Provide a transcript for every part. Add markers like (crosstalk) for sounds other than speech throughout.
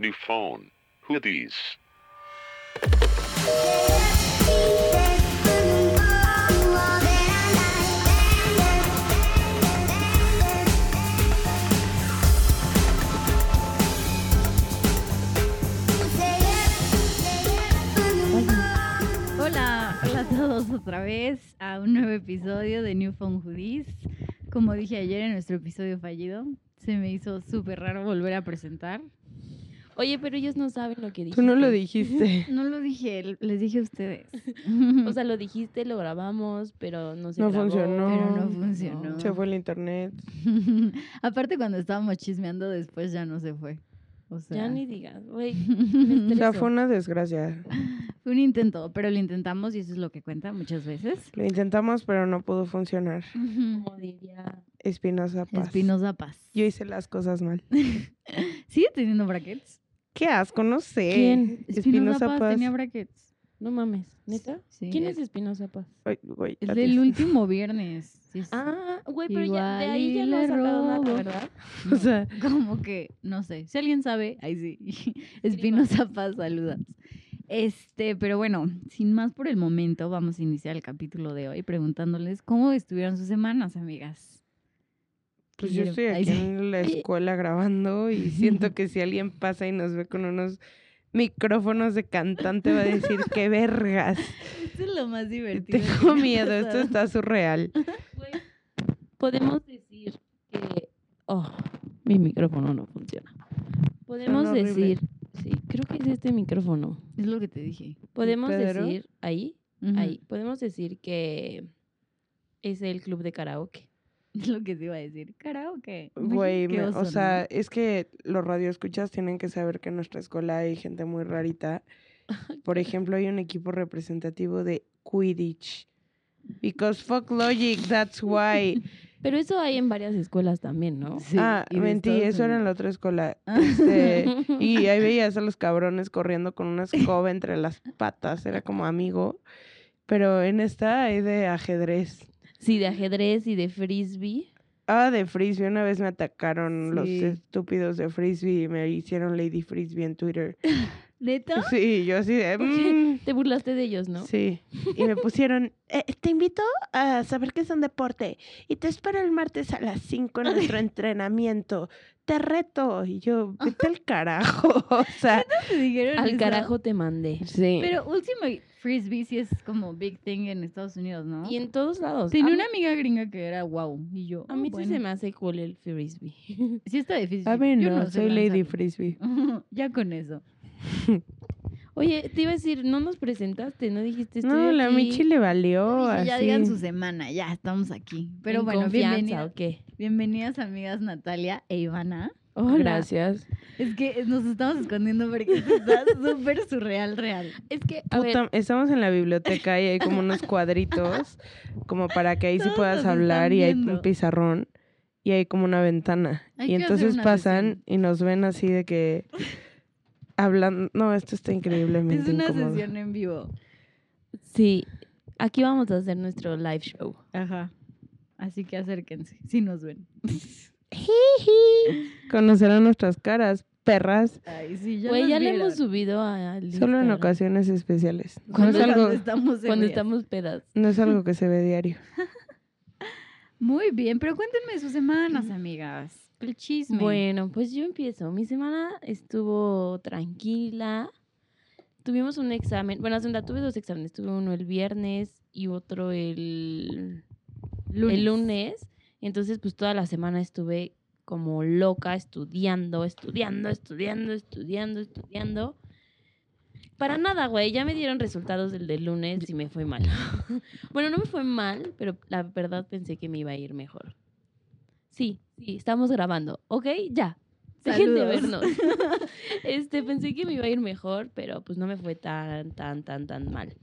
New phone. Who these? Hola, hola a todos otra vez a un nuevo episodio de New Phone Hoodies. Como dije ayer en nuestro episodio fallido, se me hizo súper raro volver a presentar. Oye, pero ellos no saben lo que dijiste. Tú no lo dijiste. (laughs) No lo dije, les dije a ustedes. (laughs) O sea, (laughs) lo dijiste, lo grabamos, pero no se No grabó. funcionó. Pero no funcionó. Se fue el internet. Aparte cuando estábamos chismeando después ya no se fue. O sea, Ya ni digas, güey. O sea, fue una desgracia. fue un intento, pero lo intentamos y eso es lo que cuenta muchas veces. Lo intentamos, pero no pudo funcionar. Como diría... Espinosa Paz. Espinosa Paz. Yo hice las cosas mal. ¿Sigue teniendo brackets? Qué asco, no sé. ¿Quién? Espinosa Paz, tenía brackets. No mames, ¿neta? Sí, ¿Quién es Espinosa Paz? Ay, güey, adiós. del último viernes. Sí, es- Ah, güey, pero ya, de ahí ya no ha le sacado nada. ¿verdad? (laughs) O sea, Como que, no sé, si alguien sabe, ahí sí. (laughs) Espinosa Paz, saludas. Este, pero bueno, sin más por el momento, vamos a iniciar el capítulo de hoy preguntándoles cómo estuvieron sus semanas, amigas. Pues yo estoy aquí en la (laughs) escuela grabando y siento que si alguien pasa y nos ve con unos micrófonos de cantante va a decir qué vergas. Esto es lo más divertido. Tengo miedo, esto está surreal. Podemos decir que... Oh, mi micrófono no funciona. Podemos decir... Sí, creo que es este micrófono. Es lo que te dije. Podemos Pedro? decir... Ahí, ahí. Podemos decir que... Es el club de karaoke. (laughs) Lo que te iba a decir. Karaoke. Güey, Qué me- oso, o ¿no? sea, es que los radioescuchas tienen que saber que en nuestra escuela hay gente muy rarita. (laughs) Por ejemplo, hay un equipo representativo de Quidditch. Because fuck logic, that's why. (laughs) Pero eso hay en varias escuelas también, ¿no? Sí, ah, de mentí, Estados eso era en la otra escuela. Ah. Este, y ahí veías a los cabrones corriendo con una escoba entre las patas, era como amigo. Pero en esta hay de ajedrez. Sí, de ajedrez y de frisbee. Ah, de frisbee. Una vez me atacaron los estúpidos de frisbee y me hicieron Lady Frisbee en Twitter. (laughs) ¿Neta? Sí, yo así de... ¿Por qué? "Mm". Te burlaste de ellos, ¿no? Sí. Y me pusieron, (laughs) "Eh, te invito a saber que es un deporte y te espero el martes a las 5 en (laughs) nuestro entrenamiento. Te reto. Y yo, vete al carajo. (laughs) O sea, ¿Te dijeron Al eso? carajo te mandé. sí. Pero Ultimate Frisbee sí es como big thing en Estados Unidos, ¿no? Y en todos lados. Tenía a una mí, amiga gringa que era wow. Y yo, a mí "Oh, sí se bueno". me hace cool el frisbee. Sí está difícil. a mí Yo no, soy Lady. Frisbee. ya con eso. (laughs) Oye, te iba a decir, no nos presentaste, no dijiste estoy No, la aquí Michi le valió Dije, así. ya digan su semana, ya estamos aquí. Pero en bueno, confianza, bienvenidas, bienvenidas amigas Natalia e Ivana. Hola. Gracias. Es que nos estamos escondiendo porque está (laughs) súper surreal, real. Es que, a ver, Puta, estamos en la biblioteca y hay como unos cuadritos como para que ahí sí puedas hablar y hay un pizarrón y hay como una ventana. Hay y entonces pasan sesión. y nos ven así de que hablan, no, esto está Es increíblemente una incómodo. sesión en vivo. sí, aquí vamos a hacer nuestro live show. Ajá. Así que acérquense, si nos ven. Conocerán nuestras caras, perras, Ay, sí, ya ya le hemos subido a solo en ocasiones especiales. No Cuando es, las algo, Cuando estamos Cuando estamos pedas. no es algo que se ve diario. (laughs) Muy bien, pero cuéntenme sus semanas, (laughs) amigas. El chisme. Bueno, pues yo empiezo. Mi semana estuvo tranquila. Tuvimos un examen. Bueno, segunda, tuve dos exámenes. Tuve uno el viernes y otro el lunes. el lunes. Entonces, pues toda la semana estuve como loca estudiando, estudiando, estudiando, estudiando, estudiando. Para nada, güey. Ya me dieron resultados del del lunes y me fue mal. (laughs) bueno, no me fue mal, pero la verdad pensé que me iba a ir mejor. Sí, sí, estamos grabando. ¿Ok? Ya. Dejen de Saludos. vernos. (laughs) este, pensé que me iba a ir mejor, pero pues no me fue tan, tan, tan, tan mal.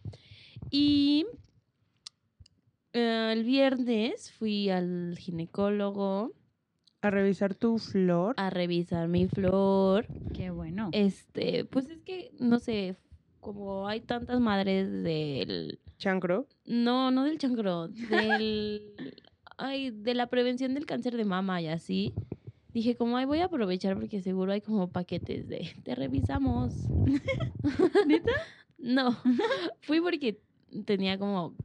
Y eh, el viernes fui al ginecólogo A revisar tu flor. a revisar mi flor. Qué bueno. Este, pues es que, no sé, como hay tantas madres del... Chancro. No, no del chancro, del... (laughs) Ay, de la prevención del cáncer de mama y así. dije como, ay, voy a aprovechar porque seguro hay como paquetes de, te revisamos. (laughs) ¿Neta? No, (laughs) fui porque tenía como,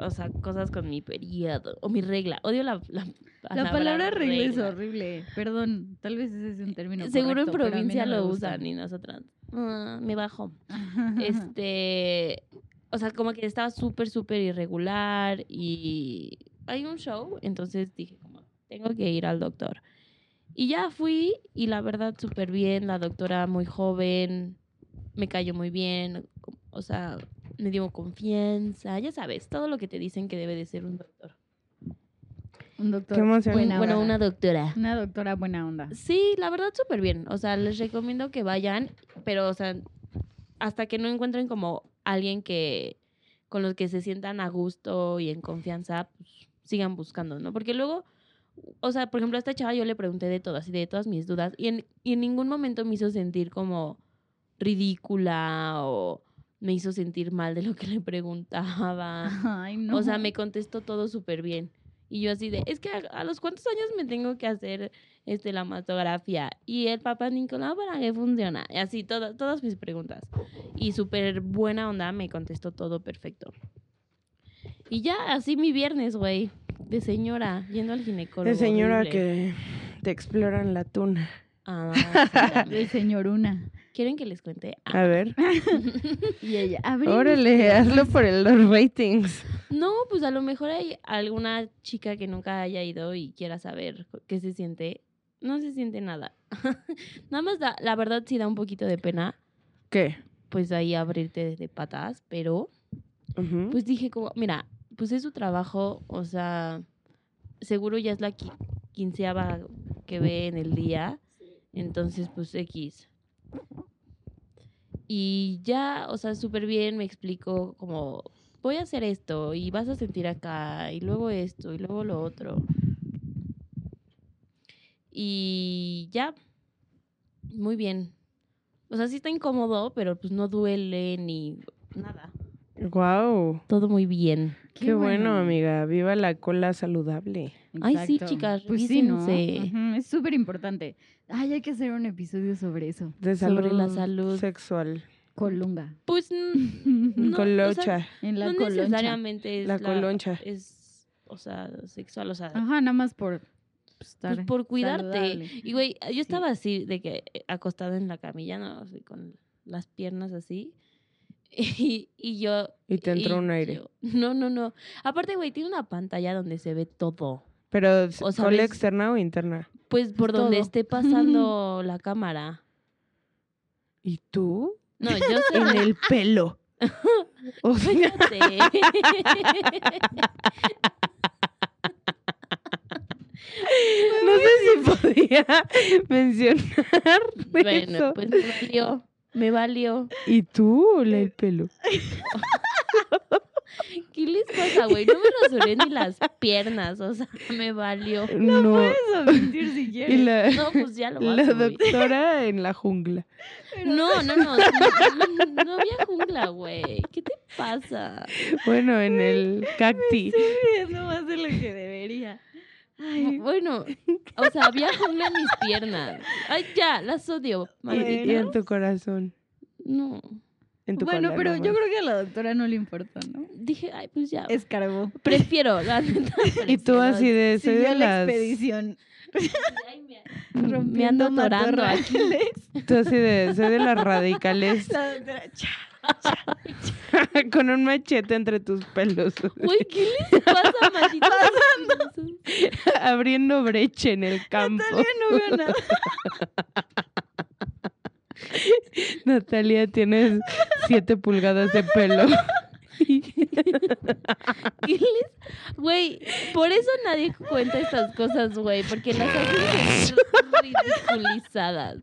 o sea, cosas con mi periodo o mi regla. Odio la, la palabra, La palabra regla es horrible. Perdón, tal vez ese es un término Seguro en correcto, provincia no lo usan y nosotras. ah, me bajo. (laughs) Este, o sea, como que estaba súper, súper irregular y hay un show, entonces dije como, tengo que ir al doctor. Y ya fui y la verdad súper bien, la doctora muy joven, me cayó muy bien, o sea, me dio confianza, ya sabes, todo lo que te dicen que debe de ser un doctor. Un doctor. Qué emoción. buena bueno, una doctora. Una doctora buena onda. Sí, la verdad súper bien. O sea, les recomiendo que vayan, pero, o sea, hasta que no encuentren como alguien que con los que se sientan a gusto y en confianza, pues sigan buscando, ¿no? Porque luego, o sea, por ejemplo, a esta chava yo le pregunté de todas y de todas mis dudas y en, y en ningún momento me hizo sentir como ridícula o me hizo sentir mal de lo que le preguntaba. (laughs) Ay, no. O sea, me contestó todo súper bien. Y yo así de, es que a, a los cuántos años me tengo que hacer este, la mastografía. Y el papá Nicolás, ¿para qué funciona? Y así, todas todas mis preguntas. Y súper buena onda, me contestó todo perfecto. Y ya, así mi viernes, güey. De señora, yendo al ginecólogo. De señora horrible. que te exploran la tuna. Ah, sí, (laughs) De señoruna. ¿Quieren que les cuente? A ver. (laughs) Y ella, abre. Órale, hazlo por el- los ratings. No, pues a lo mejor hay alguna chica que nunca haya ido y quiera saber qué se siente. No se siente nada. (laughs) nada más da, la verdad sí da un poquito de pena, ¿Qué? pues ahí abrirte de patas, pero pues dije como, mira, pues es su trabajo, o sea, seguro ya es la qui- quinceava que ve en el día, entonces pues X. Y ya, o sea, súper bien me explicó como, voy a hacer esto y vas a sentir acá y luego esto y luego lo otro. Y ya, muy bien. O sea, sí está incómodo, pero pues no duele ni nada. Guau. Todo muy bien. Qué, bueno, amiga. Viva la cola saludable. Ay, sí, chicas, Pues sí, ¿no? Ujú, Es súper importante. Ay, hay que hacer un episodio sobre eso. De salud, Sobre la salud. sexual. Colunga. Pues (laughs) no, o Colocha. sea, en la no coloncha. necesariamente es La coloncha. Es, o sea, sexual, o sea, Ajá, nada más por pues, estar pues por cuidarte. saludable. Y güey, yo estaba así de que eh, acostada en la camilla, ¿no? Así, con las piernas así. Y, y yo... Y te entró y un aire. yo- no, no, no. Aparte, güey, tiene una pantalla donde se ve todo. Pero, O ¿cola sabes- externa o interna? Pues por donde Todo. esté pasando la cámara. ¿Y tú? No, yo (laughs) sé. En el pelo. (laughs) O sea, (laughs) no sé si podía mencionar bueno, eso. pues me valió. Me valió. ¿Y tú la el pelo? (laughs) ¿Qué les pasa, güey? No me rasuré ni las piernas, o sea, me valió. No. Eso, mentir si (laughs) quieres. la, No, pues ya lo (laughs) vas la a doctora en la jungla. No, no, no, no, no había jungla, güey. ¿Qué te pasa? Bueno, en el cacti. Estoy riendo más de lo que debería. Ay, (laughs) Bueno, o sea, había jungla en mis piernas. Ay, ya, las odio, Y, en tu corazón. No. En tu bueno, pero yo creo que a la doctora no le importa, ¿no? Dije, ay, pues ya. Escarbó. Prefiero, la (laughs) neta. Y tú así de, soy de la las... expedición. Ay, (laughs) me- Mm, me Rompiendo ando atorando aquí. Tú así de, soy de las radicales La doctora, cha. con un machete entre tus pelos, Güey, ¿qué les pasa, malditos? (laughs) abriendo brecha en el campo. Natalia no nada. (laughs) Natalia, tienes siete pulgadas de pelo. (laughs) (laughs) ¿Qué les? Güey, por eso nadie cuenta estas cosas, güey, porque las hacen ridiculizadas.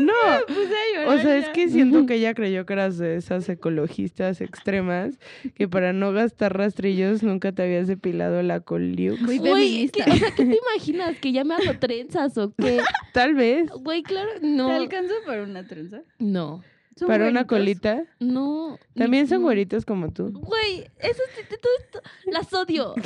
No, Puse a o sea, es que siento que ella creyó que eras de esas ecologistas extremas que para no gastar rastrillos nunca te habías depilado la coliux. Güey, feminista. ¿qué- o sea, ¿qué te imaginas? ¿Que ya me hago trenzas o qué? (laughs) Tal vez. Güey, claro, ¿Te no. alcanzo para una trenza? No. ¿Son Para una colita. No. También son no. güeritos como tú. Güey, eso sí, esto, las odio. (laughs)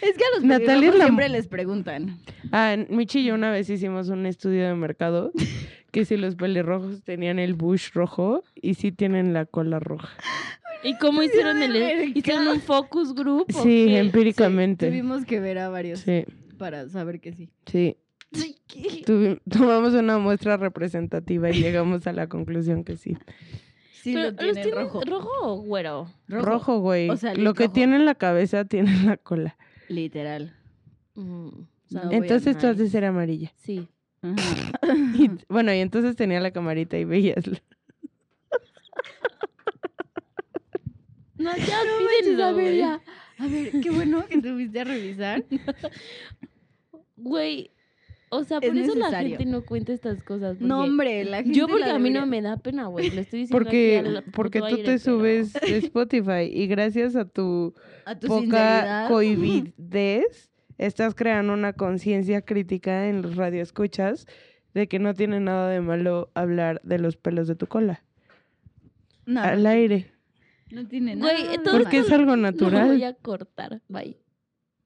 Es que a los Natalia es la- siempre les preguntan. Ah, Michi y yo una vez hicimos un estudio de mercado (laughs) que si los pelirrojos tenían el bush rojo y si tienen la cola roja. ¿Y cómo hicieron el hicieron un focus group? o Sí, empíricamente. Tuvimos que ver a varios Sí, para saber que sí. sí. (laughs) Tomamos una muestra representativa y llegamos a la conclusión que sí. Sí Pero, lo ¿los tienen tienen rojo. rojo o güero? Rojo, güey. O sea, Lo que rojo. tiene en la cabeza tiene en la cola. Literal. Mm, No entonces tú has de ser amarilla. Sí. (laughs) Y- bueno, y entonces tenía la camarita y veías. (laughs) No, ya No a ver, ya. A ver, qué bueno que te fuiste a revisar. Güey, o sea, Es por eso la necesario. gente no cuenta estas cosas. No, hombre, la gente yo porque la a mí no debería- me da pena, güey. Lo estoy diciendo Porque, aquí porque tú aire, te pero- subes de (laughs) Spotify y gracias a tu a tu poca sinceridad. cohibidez estás creando una conciencia crítica en los radioescuchas de que no tiene nada de malo hablar de los pelos de tu cola No, al aire. no tiene Güey, nada. malo. Porque es algo Lo natural. voy a cortar, bye.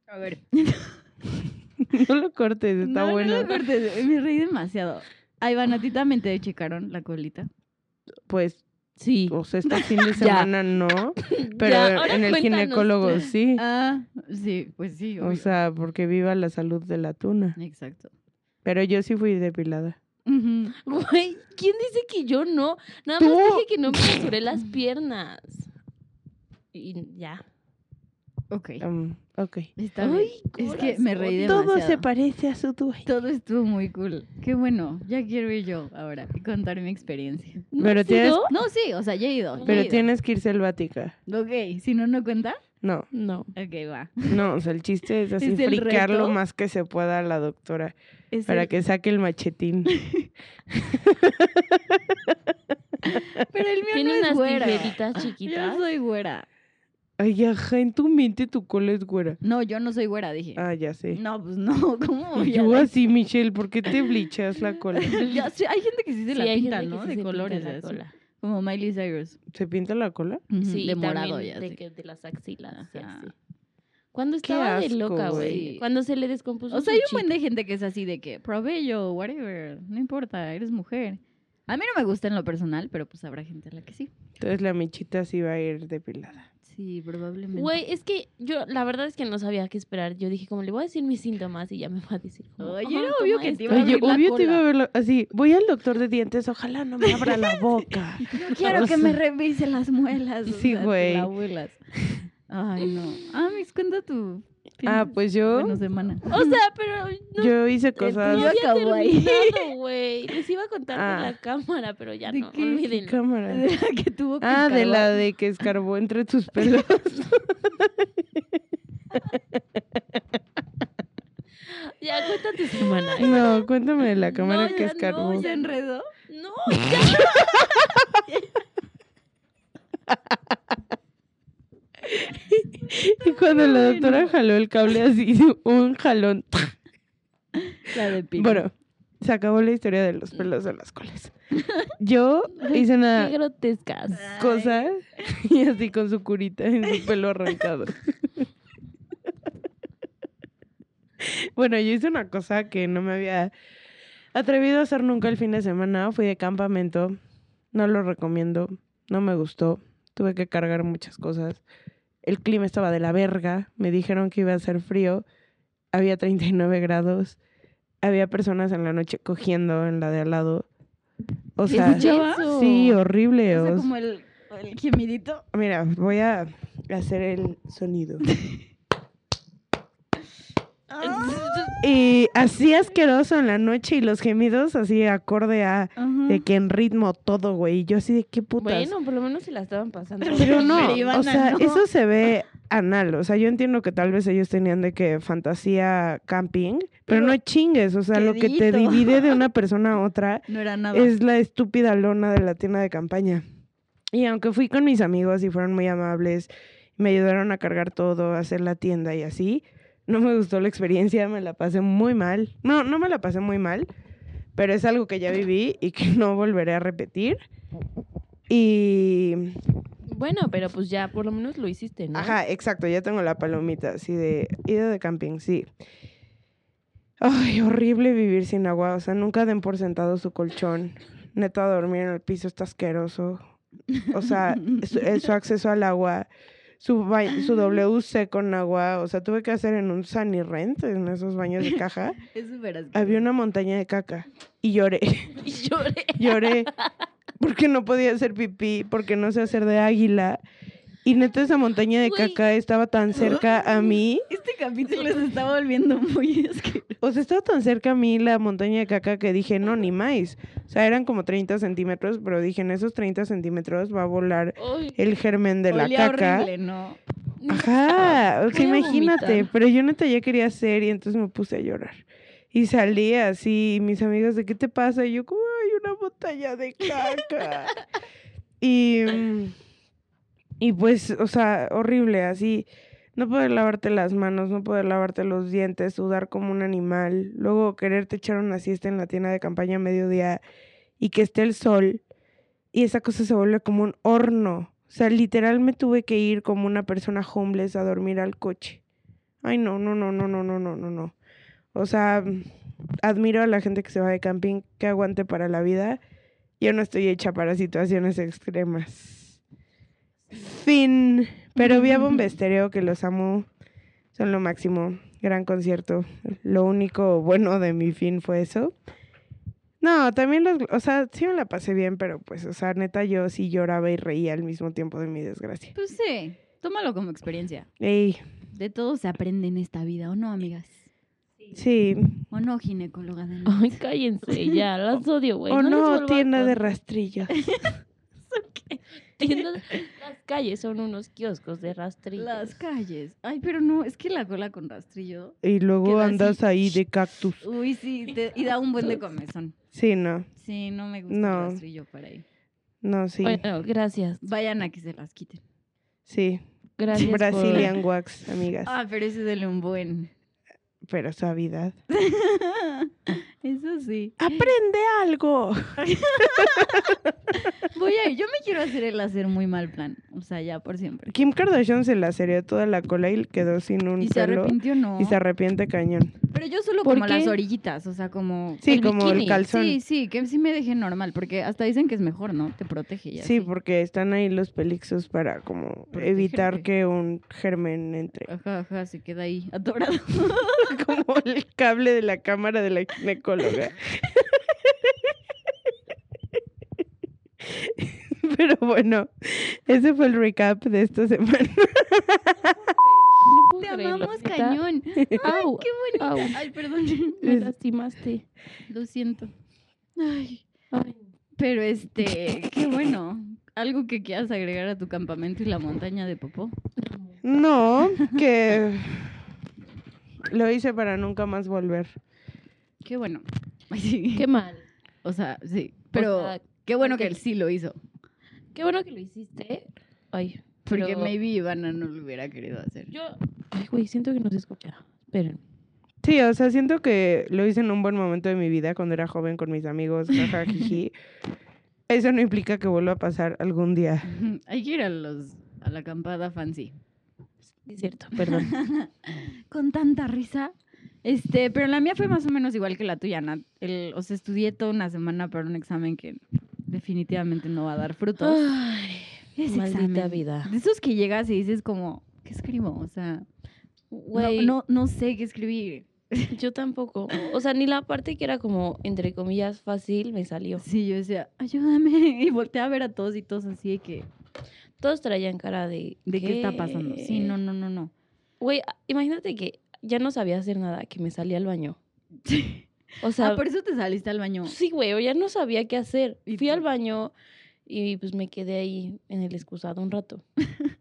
A ver. (laughs) (laughs) no lo cortes, está no, bueno. No lo cortes, me reí demasiado. A ti también te checaron la colita. Pues, Sí. o sea, este (laughs) fin de semana no, (laughs) pero Ya, en el ginecólogo tú. sí. Ah, sí, pues sí. O sea, porque viva la salud de la tuna. Exacto. Pero yo sí fui depilada. Güey, ¿quién dice que yo no? Nada Tú. más dije que no me rasuré las piernas. Y ya. Ok. Um, ok. Está Ay, bien. Es que me reí demasiado. Todo se parece a su dueño. Todo estuvo muy cool. Qué bueno. Ya quiero ir yo ahora y contar mi experiencia. (laughs) ¿No Pero tienes- ido? No, sí, o sea, ya he ido. ya he Pero ido. tienes que ir selvática. Ok, si no, no cuenta. No, No. Ok, va. no, o sea, el chiste es (laughs) así, ¿Es fricar lo más que se pueda a la doctora Es para el- que saque el machetín. (laughs) Pero el mío Tiene no es unas güera. tijeritas Yo chiquitas. no soy güera. Ay, ajá, en tu mente tu cola es güera. No, yo no soy güera, dije. Ah, ya sé. No, pues no. (laughs) ¿Cómo voy Y a yo decir? así, Michelle, ¿por qué te blichas la cola? (laughs) Ya sé, hay gente que sí se Sí, la hay pinta, gente ¿no? sí de se pinta colores. la cola. Como Miley Cyrus. ¿Se pinta la cola? Sí, de morado ya. de, sí. que- de las axilas. Ajá. así. Cuando estaba de loca, güey. Cuando se le descompuso O sea, su hay un buen de gente que es así de que probello, whatever, no importa, eres mujer. A mí no me gusta en lo personal, pero pues habrá gente a la que sí. Entonces la michita sí va a ir depilada. Sí, probablemente. Güey, es que yo, la verdad es que no sabía qué esperar. Yo dije, como le voy a decir mis síntomas y ya me va a decir. como, Oye, "Ajá, era obvio que te esto". iba a Oye, abrir la obvio te iba a verlo así. Voy al doctor de dientes, ojalá no me abra la (laughs) boca. No quiero O que me revise las muelas. Sí, güey. la vuelas. Ay, no. Ah, Mix, cuenta tu. Ah, pues yo, Bueno, semana. O sea, pero no, yo hice cosas. había acabó ahí. (laughs) güey. Les iba a contar Ah. de la cámara, pero ya ¿De no, qué? olvídenlo. Cámara. (laughs) De la que tuvo que Ah, de la escarbar. de que escarbó entre tus pelos. (laughs) Ya, cuenta tu semana. No, cuéntame de la cámara No, que ya escarbó. no, ¿Se enredó? No, ya. Y cuando la doctora jaló el cable así, un jalón. La de pico. Bueno, se acabó la historia de los pelos de las colas. Yo (laughs) hice Qué una grotescas. cosa y así con su curita en su pelo arrancado. Bueno, yo hice una cosa que no me había atrevido a hacer nunca el fin de semana. Fui de campamento. No lo recomiendo. No me gustó. Tuve que cargar muchas cosas. El clima estaba de la verga. Me dijeron que iba a ser frío. Había 39 grados. Había personas en la noche cogiendo en la de al lado. O ¿Se sea, escuchaba? sí, horrible. O sea, como el, el gemidito. Mira, voy a hacer el sonido. (laughs) Y así asqueroso en la noche y los gemidos así acorde a de que en ritmo todo, güey. Y yo así de qué putas. Bueno, por lo menos se la estaban pasando. Pero no, Pero o sea, no. eso se ve anal. O sea, yo entiendo que tal vez ellos tenían de que fantasía camping, pero, Pero, no chingues. O sea, lo que te divide de una (laughs) persona a otra No era nada. es la estúpida lona de la tienda de campaña. Y aunque fui con mis amigos y fueron muy amables, me ayudaron a cargar todo, a hacer la tienda y así, no me gustó la experiencia, me la pasé muy mal. No, no me la pasé muy mal, pero es algo que ya viví y que (laughs) no volveré a repetir. Y Bueno, pero pues ya por lo menos lo hiciste, ¿no? Ajá, exacto, ya tengo la palomita, así de ida de camping, sí. Ay, horrible vivir sin agua, o sea, nunca den por sentado su colchón. Neta, dormir en el piso está asqueroso. O sea, su, eh, su acceso al agua, su, ba- su WC con agua, o sea, tuve que hacer en un Sunny Rent, en esos baños de caja. (laughs) Es súper. Había una montaña de caca y lloré, (laughs) Y lloré. lloré porque no podía hacer pipí, porque no sé hacer de águila. Y neta, esa montaña de Güey. caca estaba tan cerca a mí Este capítulo se está volviendo muy asqueroso. O sea, estaba tan cerca a mí la montaña de caca que dije, no, ni más. O sea, eran como 30 centímetros, pero dije, en esos 30 centímetros va a volar Ay, el germen de la caca. horrible, ¿no? Ajá, o sea, Voy a imagínate. vomitar. Pero yo neta ya quería hacer y entonces me puse a llorar. Y salí así, y mis amigas, ¿de qué te pasa? Y yo, como, hay una montaña de caca. (laughs) y, mm, y pues, o sea, horrible, así. No poder lavarte las manos, no poder lavarte los dientes, sudar como un animal, luego quererte echar una siesta en la tienda de campaña a mediodía y que esté el sol y esa cosa se vuelve como un horno. O sea, literal me tuve que ir como una persona homeless a dormir al coche. Ay, no, no, no, no, no, no, no, no, no. O sea, admiro a la gente que se va de camping, que aguante para la vida. Yo no estoy hecha para situaciones extremas. Fin. Pero vi a (laughs) Bomba Estéreo, que los amo. Son lo máximo. Gran concierto. Lo único bueno de mi fin fue eso. No, también los, o sea, sí me la pasé bien, pero pues, o sea, neta, yo sí lloraba y reía al mismo tiempo de mi desgracia. Pues sí, tómalo como experiencia. Ey, De todo se aprende en esta vida, ¿o no, amigas? sí. ¿O no, ginecóloga de (laughs) Ay, cállense, ya, las odio, güey. o no, a tienda de contar. (laughs) Tiendas- (laughs) Las calles son unos kioscos de rastrillos. Las calles. Ay, pero no, es que la cola con rastrillo. Y luego andas así. ahí de cactus. Uy, sí, te- y da un buen de comezón. Sí, no. Sí, no me gusta No. el rastrillo para ahí. No, sí. Bueno, gracias. Vayan a que se las quiten. Sí. Gracias. por- Brazilian (laughs) wax, amigas. Ah, pero ese dele un buen. Pero suavidad. (laughs) Eso sí. ¡Aprende algo! (laughs) Voy a ir. Yo me quiero hacer el hacer muy mal plan. O sea, ya por siempre. Kim Kardashian se la sería toda la cola y quedó sin un Y se pelo. arrepintió, no. Y se arrepiente cañón. Pero yo solo ¿Por como las orillitas, o sea, como... Sí, El como el calzón. Sí, sí, que sí me deje normal, porque hasta dicen que es mejor, ¿no? Te protege ya. Sí, porque están ahí los pelixos para como evitar que un germen entre. Ajá, ajá, se queda ahí atorado. (laughs) como el cable de la cámara de la ginecóloga. (laughs) Pero bueno, ese fue el recap de esta semana. No puedo Te creerlo, amamos neta. cañón. (laughs) Au, Qué bonita. au. Ay, perdón. Me lastimaste. Lo siento. Ay, Ay, pero este, qué bueno. Algo que quieras agregar a tu campamento y la montaña de Popó. No, que lo hice para nunca más volver. Qué bueno. Ay, (laughs) sí. qué mal. O sea, sí. Pero sea, qué bueno que él sí lo hizo. Qué bueno que lo hiciste. Ay, Porque pero maybe Ivana no lo hubiera querido hacer. yo... Ay, güey, siento que no se escucha. Esperen. Sí, o sea, siento que lo hice en un buen momento de mi vida cuando era joven con mis amigos, jaja, (laughs) jiji. Eso no implica que vuelva a pasar algún día. (laughs) Hay que ir a los a la acampada fancy. Es cierto, perdón. Con tanta risa. Este, pero la mía fue más o menos igual que la tuya, Nat. El, o sea, estudié toda una semana para un examen que definitivamente no va a dar frutos. Ay, Ese maldita examen. vida. De esos que llegas y dices como, ¿qué escribo? O sea, no, Güey, no, no sé qué escribir. yo tampoco. O sea, ni la parte que era como, entre comillas, fácil me salió. Sí, yo decía, ayúdame. (laughs) Y volteé a ver a todos y todos así de que, Todos traían cara de... ¿de qué, está pasando? Sí, no, no, no, no. Güey, imagínate que ya no sabía hacer nada, que me salía al baño. O sea, ah, por eso te saliste al baño. sí, güey, o ya no sabía qué hacer. ¿Y Fui tú? al baño y pues me quedé ahí en el excusado un rato. (laughs)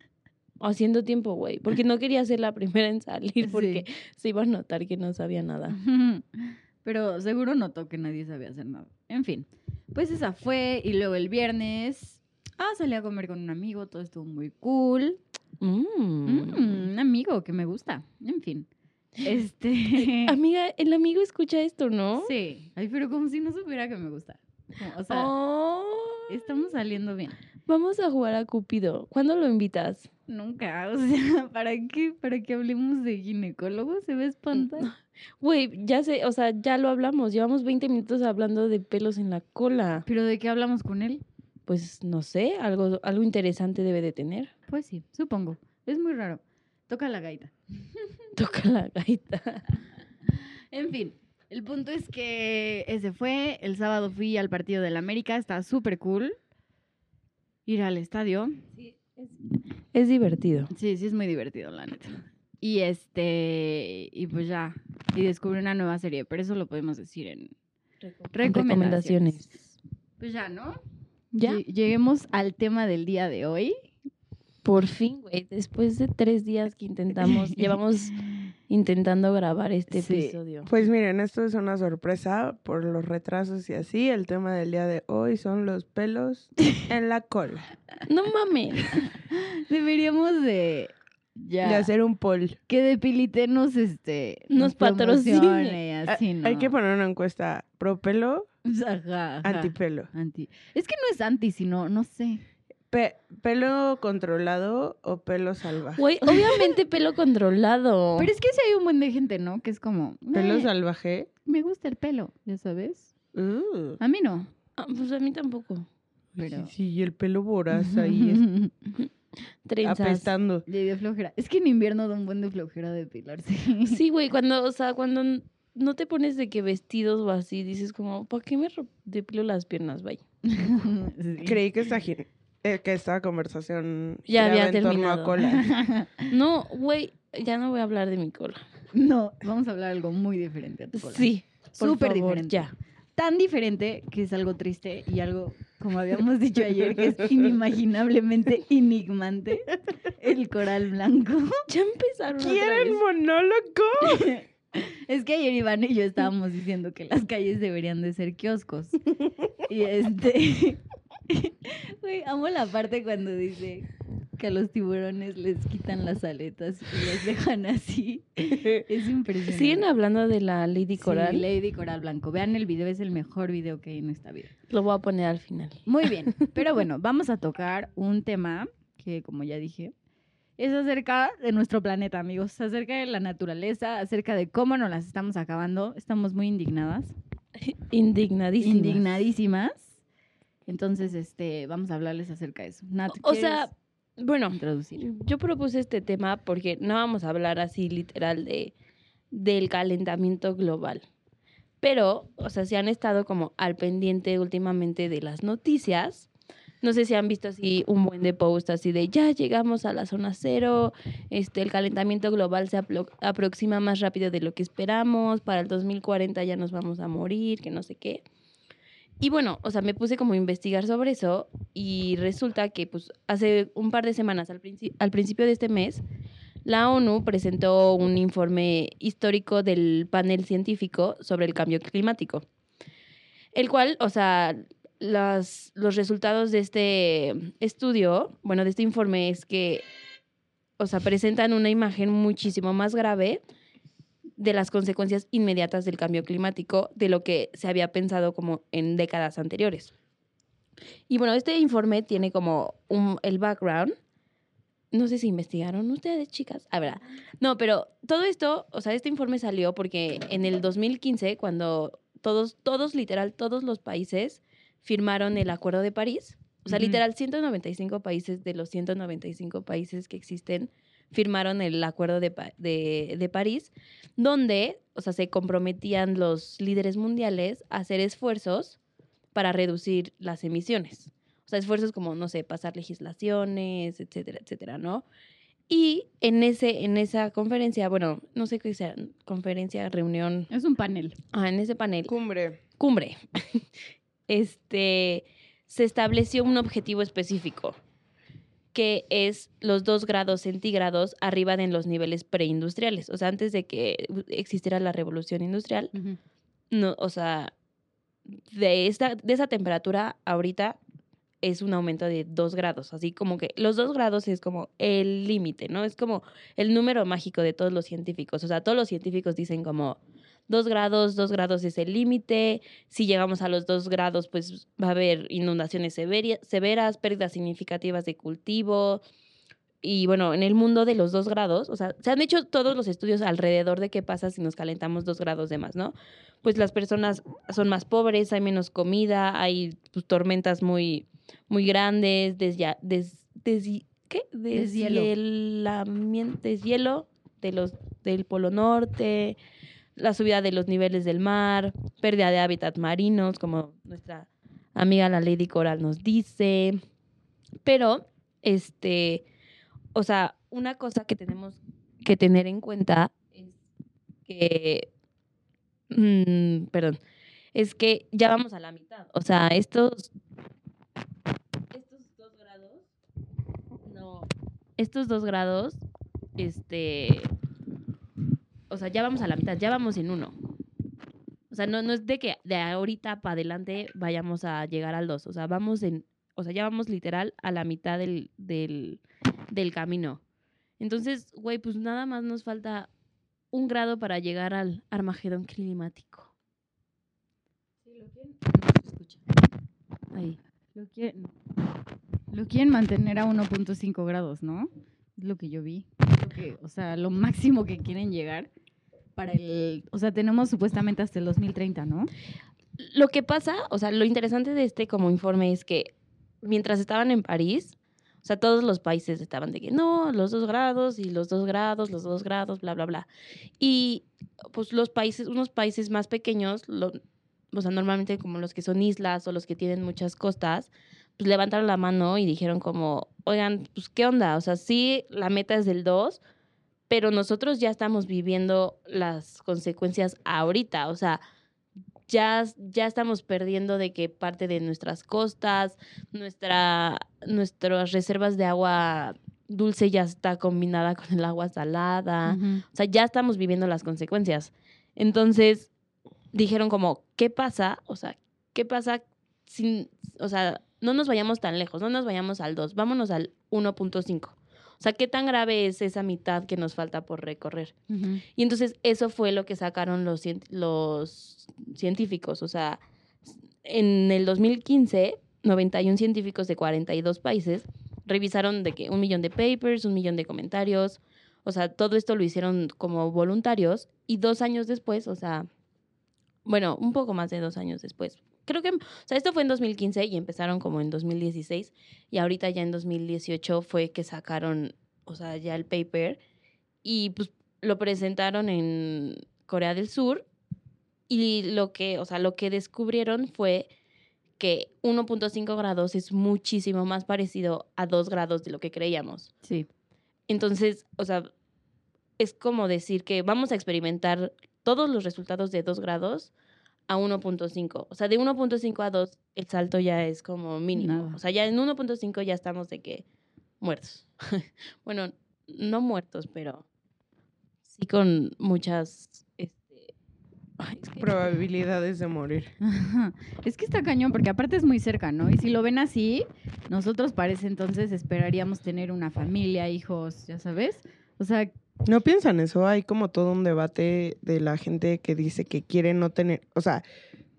Haciendo tiempo, güey, porque no quería ser la primera en salir porque se iba a notar que no sabía nada. (laughs) Pero seguro notó que nadie sabía hacer nada. En fin, pues esa fue. Y luego el viernes, ah, salí a comer con un amigo, todo estuvo muy cool. Mm. Mm, un amigo que me gusta. En fin. Este. (laughs) Amiga, el amigo escucha esto, ¿no? Sí. Ay, pero como si no supiera que me gusta. Como, O sea, Oh. estamos saliendo bien. Vamos a jugar a Cupido. ¿Cuándo lo invitas? Nunca, o sea, (laughs) ¿para qué? ¿Para que hablemos de ginecólogo? ¿Se a espantar? (laughs) Güey, ya sé, o sea, ya lo hablamos. Llevamos 20 minutos hablando de pelos en la cola. ¿Pero de qué hablamos con él? Pues no sé, algo, algo interesante debe de tener. Pues sí, supongo. Es muy raro. Toca la gaita. (laughs) Toca la gaita. (laughs) En fin, el punto es que ese fue. El sábado fui al partido del América. Está súper cool. Ir al estadio. Es divertido. Sí, sí es muy divertido, la neta. Y este, y pues ya, y descubrí una nueva serie, pero eso lo podemos decir en recomendaciones. Pues ya, ¿no? Ya, Lle- Lleguemos al tema del día de hoy. Por fin, güey. Después de tres días que intentamos, (laughs) llevamos intentando grabar este Sí. episodio. Pues miren, esto es una sorpresa por los retrasos y así. El tema del día de hoy son los pelos (laughs) en la cola. No mames. (laughs) Deberíamos de ya De hacer un poll. que Depilite nos este Nos patrocine. Hay que poner una encuesta pro pelo, Ajá, ajá. antipelo. Anti. Es que no es anti, sino, no sé. Pe- pelo controlado o pelo salvaje. Güey, obviamente pelo controlado. (laughs) Pero es que sí hay un buen de gente, ¿no? Que es como, Pelo "Eh, salvaje. me gusta el pelo, ya sabes. Uh. A mí no, Ah, pues a mí tampoco. pero... Sí, sí, y el pelo voraz ahí es- (laughs) Trenzas. apestando. Le dio flojera. Es que en invierno da un buen de flojera depilarse. (laughs) Sí, güey, cuando, o sea, cuando no te pones de que vestidos o así, dices como, ¿para qué me depilo las piernas? Sí. Creí que gi- eh, que esta conversación Ya había en torno a terminado. cola. (laughs) No, güey, ya no voy a hablar de mi cola. No, vamos a hablar algo muy diferente a tu cola. Sí, Súper diferente. Ya. Tan diferente que es algo triste y algo, como habíamos (laughs) dicho ayer, que es inimaginablemente enigmante. El coral blanco. Ya empezaron ¿Quieren monólogo? (laughs) Es que ayer Iván y yo estábamos diciendo que las calles deberían de ser kioscos. Y este... (laughs) Güey, amo la parte cuando dice que a los tiburones les quitan las aletas y los dejan así. Es impresionante. ¿Siguen hablando de la Lady Coral? Sí, Lady Coral Blanco. Vean el video, es el mejor video que hay en esta vida. Lo voy a poner al final. Muy bien, (laughs) pero bueno, vamos a tocar un tema que, como ya dije, es acerca de nuestro planeta, amigos, acerca de la naturaleza, acerca de cómo nos las estamos acabando. Estamos muy indignadas, Indignadísima. (laughs) indignadísimas. Entonces, este, vamos a hablarles acerca de eso. Nat, O sea, ¿quieres bueno, introducir. yo propuse este tema porque no vamos a hablar así literal de del calentamiento global. Pero, o sea, si han estado como al pendiente últimamente de las noticias, no sé si han visto así un buen de post así de ya llegamos a la zona cero, este, el calentamiento global se apro- aproxima más rápido de lo que esperamos, para el 2040 ya nos vamos a morir, que no sé qué. Y bueno, o sea, me puse como a investigar sobre eso y resulta que pues hace un par de semanas, al, al principio de este mes, la ONU presentó un informe histórico del panel científico sobre el cambio climático, el cual, o sea, las, los resultados de este estudio, bueno, de este informe es que, o sea, presentan una imagen muchísimo más grave de las consecuencias inmediatas del cambio climático de lo que se había pensado como en décadas anteriores. Y bueno, este informe tiene como un, el background. No sé si investigaron ustedes, chicas. A ver, no, pero todo esto, o sea, este informe salió porque en el 2015, cuando todos, todos, literal, todos los países firmaron el Acuerdo de París, o sea, literal, 195 países de los 195 países que existen firmaron el Acuerdo de, Pa- de, de París, donde, o sea, se comprometían los líderes mundiales a hacer esfuerzos para reducir las emisiones. O sea, esfuerzos como, no sé, pasar legislaciones, etcétera, etcétera, ¿no? Y en, ese, en esa conferencia, bueno, no sé qué sea, conferencia, reunión, Es un panel. ah, en ese panel, Cumbre. cumbre, (laughs) este, se estableció un objetivo específico, que es los dos grados centígrados arriba de los niveles preindustriales. O sea, antes de que existiera la revolución industrial, no, o sea, de, esta, de esa temperatura ahorita es un aumento de dos grados. Así como que los dos grados es como el límite, ¿no? Es como el número mágico de todos los científicos. O sea, todos los científicos dicen como 2 grados, 2 grados es el límite. Si llegamos a los 2 grados, pues va a haber inundaciones severia- severas, pérdidas significativas de cultivo. Y bueno, en el mundo de los 2 grados, o sea, se han hecho todos los estudios alrededor de qué pasa si nos calentamos 2 grados de más, ¿no? Pues las personas son más pobres, hay menos comida, hay pues, tormentas muy, muy grandes, desya, des, des- ¿qué? Deshielo. Deshielamiento, deshielo de los, del Polo Norte, la subida de los niveles del mar, pérdida de hábitats marinos, como nuestra amiga la Lady Coral nos dice. Pero, este, o sea, una cosa que tenemos que tener en cuenta es que, mm, perdón, es que ya vamos a la mitad. O sea, estos, estos dos grados, no, estos dos grados, este, sea, ya vamos a la mitad, ya vamos en uno. O sea, no, no es de que de ahorita para adelante vayamos a llegar al dos. O sea, vamos en, o sea, ya vamos literal a la mitad del, del, del camino. Entonces, güey, pues nada más nos falta un grado para llegar al Armagedón climático. Sí, lo quieren. No se escucha. Ahí. Lo quieren, lo quieren mantener a 1.5 grados, ¿no? Es lo que yo vi. Lo que- o sea, lo máximo que quieren llegar para el... O sea, tenemos supuestamente hasta el 2030, ¿no? Lo que pasa, o sea, lo interesante de este como informe es que mientras estaban en París, o sea, todos los países estaban de que no, los dos grados y los dos grados, los dos grados, bla, bla, bla. Y pues los países, unos países más pequeños, lo- o sea, normalmente como los que son islas o los que tienen muchas costas, pues levantaron la mano y dijeron como, oigan, pues qué onda, o sea, sí, la meta es del 2, pero nosotros ya estamos viviendo las consecuencias ahorita, o sea, ya, ya estamos perdiendo de que parte de nuestras costas, nuestra, nuestras reservas de agua dulce ya está combinada con el agua salada. O sea, ya estamos viviendo las consecuencias. Entonces, dijeron como, ¿qué pasa? O sea, ¿qué pasa sin, o sea, no nos vayamos tan lejos, no nos vayamos al 2, vámonos al 1.5. O sea, ¿qué tan grave es esa mitad que nos falta por recorrer? Y entonces eso fue lo que sacaron los, los científicos. O sea, en el 2015, 91 científicos de 42 países revisaron de que un millón de papers, un millón de comentarios. O sea, todo esto lo hicieron como voluntarios. Y dos años después, o sea, bueno, un poco más de dos años después. Creo que, o sea, esto fue en 2015 y empezaron como en 2016. Y ahorita ya en 2018 fue que sacaron, o sea, ya el paper. Y pues lo presentaron en Corea del Sur y lo que, o sea, lo que descubrieron fue que 1.5 grados es muchísimo más parecido a 2 grados de lo que creíamos. Sí. Entonces, o sea, es como decir que vamos a experimentar todos los resultados de 2 grados a 1.5. O sea, de 1.5 a 2 el salto ya es como mínimo. Nada. O sea, ya en 1.5 ya estamos de que muertos. (laughs) bueno, no muertos, pero sí con muchas este, ay, es que- Probabilidades de morir. Ajá. (laughs) Es que está cañón, porque aparte es muy cerca, ¿no? Y si lo ven así, nosotros parece entonces esperaríamos tener una familia, hijos, ya sabes. O sea, ¿No piensan eso? Hay como todo un debate de la gente que dice que quiere no tener, o sea,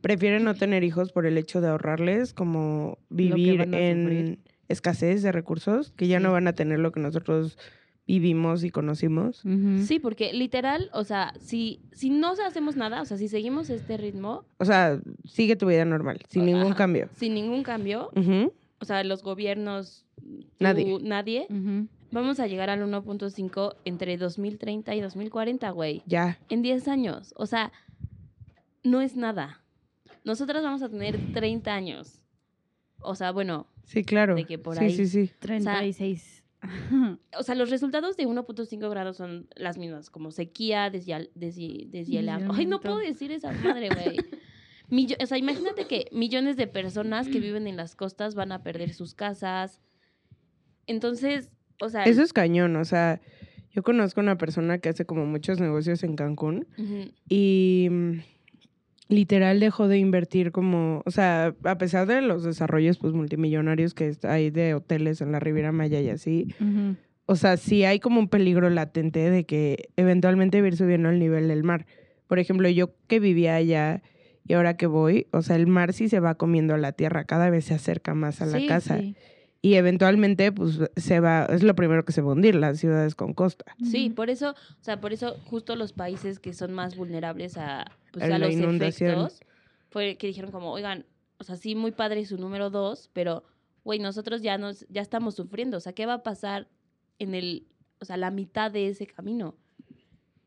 prefiere no tener hijos por el hecho de ahorrarles, como vivir en sufrir. escasez de recursos, que ya Sí. no van a tener lo que nosotros vivimos y conocimos. Sí, porque literal, o sea, si, si no hacemos nada, o sea, si seguimos este ritmo O sea, sigue tu vida normal, sin ningún Ajá. cambio. sin ningún cambio, o sea, los gobiernos, tú, Nadie. nadie. Vamos a llegar al 1.5 entre 2030 y 2040, güey. Ya. En 10 años. O sea, no es nada. Nosotras vamos a tener 30 años. O sea, bueno, Sí, claro. De que por sí, ahí- sí, sí. 36. Ajá. (laughs) o sea, los resultados de 1.5 grados son las mismas, como sequía, deshiel, deshi- deshielamiento. Ay, no puedo decir esa madre, güey. Millo- o sea, imagínate que millones de personas que viven en las costas van a perder sus casas. Entonces, o sea, Eso es cañón, o sea, yo conozco una persona que hace como muchos negocios en Cancún y mm, literal dejó de invertir como, o sea, a pesar de los desarrollos pues multimillonarios que hay de hoteles en la Riviera Maya y así, o sea, sí hay como un peligro latente de que eventualmente a ir subiendo el nivel del mar. Por ejemplo, yo que vivía allá y ahora que voy, o sea, el mar sí se va comiendo la tierra, cada vez se acerca más a la Sí, casa. sí. Y eventualmente, pues, se va, es lo primero que se va a hundir, las ciudades con costa. Sí, por eso, o sea, por eso justo los países que son más vulnerables a, pues, A los efectos, fue que dijeron como, oigan, o sea, sí, muy padre su número dos, pero, güey, nosotros ya nos, ya estamos sufriendo, o sea, ¿qué va a pasar en el, o sea, la mitad de ese camino?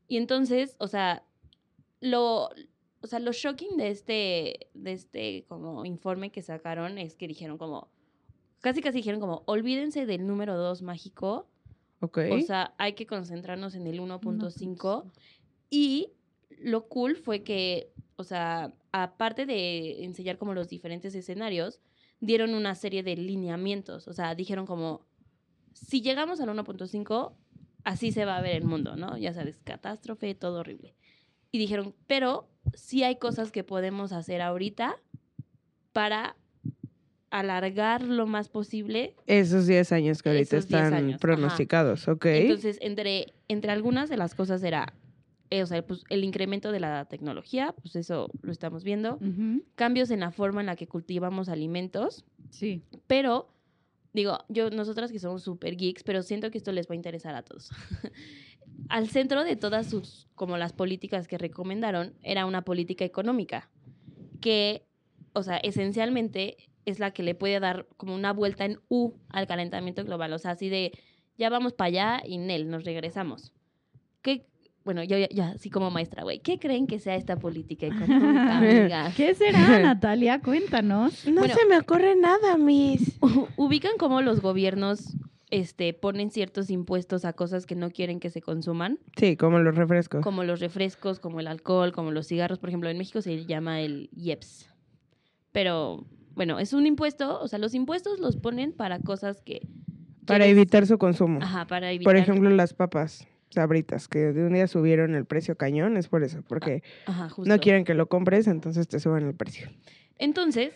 Y entonces, o sea, lo, o sea, lo shocking de este, de este como informe que sacaron es que dijeron como, casi casi dijeron como, olvídense del número dos mágico, ¿Ok? o sea, hay que concentrarnos en el 1.5. 1.5. Y lo cool fue que, o sea, aparte de enseñar como los diferentes escenarios, dieron una serie de lineamientos. O sea, dijeron como, si llegamos al 1.5, así se va a ver el mundo, ¿no? Ya sabes, catástrofe, todo horrible. Y dijeron, pero sí hay cosas que podemos hacer ahorita para alargar lo más posible Esos 10 años que ahorita Esos 10 están años, ajá. pronosticados, ¿ok? Entonces, entre, entre algunas de las cosas era, eh, o sea, pues, el incremento de la tecnología, pues eso lo estamos viendo, Ujú. cambios en la forma en la que cultivamos alimentos, Sí. pero, digo, yo, nosotras que somos super geeks, pero siento que esto les va a interesar a todos. (laughs) Al centro de todas sus, como las políticas que recomendaron, era una política económica, que, o sea, esencialmente es la que le puede dar como una vuelta en U al calentamiento global, o sea, así de, ya vamos para allá y Nel, nos regresamos. ¿Qué? Bueno, yo ya, ya, así como maestra, güey, ¿qué creen que sea esta política económica, (laughs) amiga? ¿Qué será, (laughs) Natalia? Cuéntanos. No Bueno. se me ocurre nada, Miss. (laughs) ubican cómo los gobiernos este, ponen ciertos impuestos a cosas que no quieren que se consuman, Sí, como los refrescos. como los refrescos, como el alcohol, como los cigarros. Por ejemplo, en México se llama el IEPS. Pero, bueno, es un impuesto, o sea, los impuestos los ponen para cosas que... Para quieres- evitar su consumo. Ajá, para evitar... Por ejemplo, las papas sabritas, que de un día subieron el precio cañón, es por eso, porque Ajá, justo. no quieren que lo compres, entonces te suben el precio. Entonces,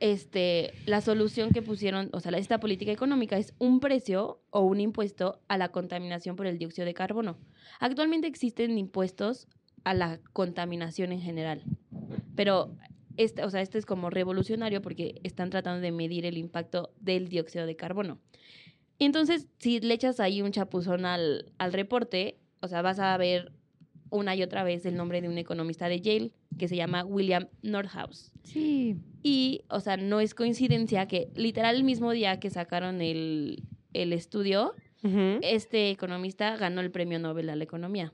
este, la solución que pusieron, o sea, esta política económica es un precio o un impuesto a la contaminación por el dióxido de carbono. Actualmente existen impuestos a la contaminación en general, pero este, o sea, este es como revolucionario porque están tratando de medir el impacto del dióxido de carbono. Y entonces, si le echas ahí un chapuzón al, al reporte, o sea, vas a ver una y otra vez el nombre de un economista de Yale que se llama William Nordhaus. Sí. Y, o sea, no es coincidencia que literal el mismo día que sacaron el, el estudio, este economista ganó el premio Nobel a la economía.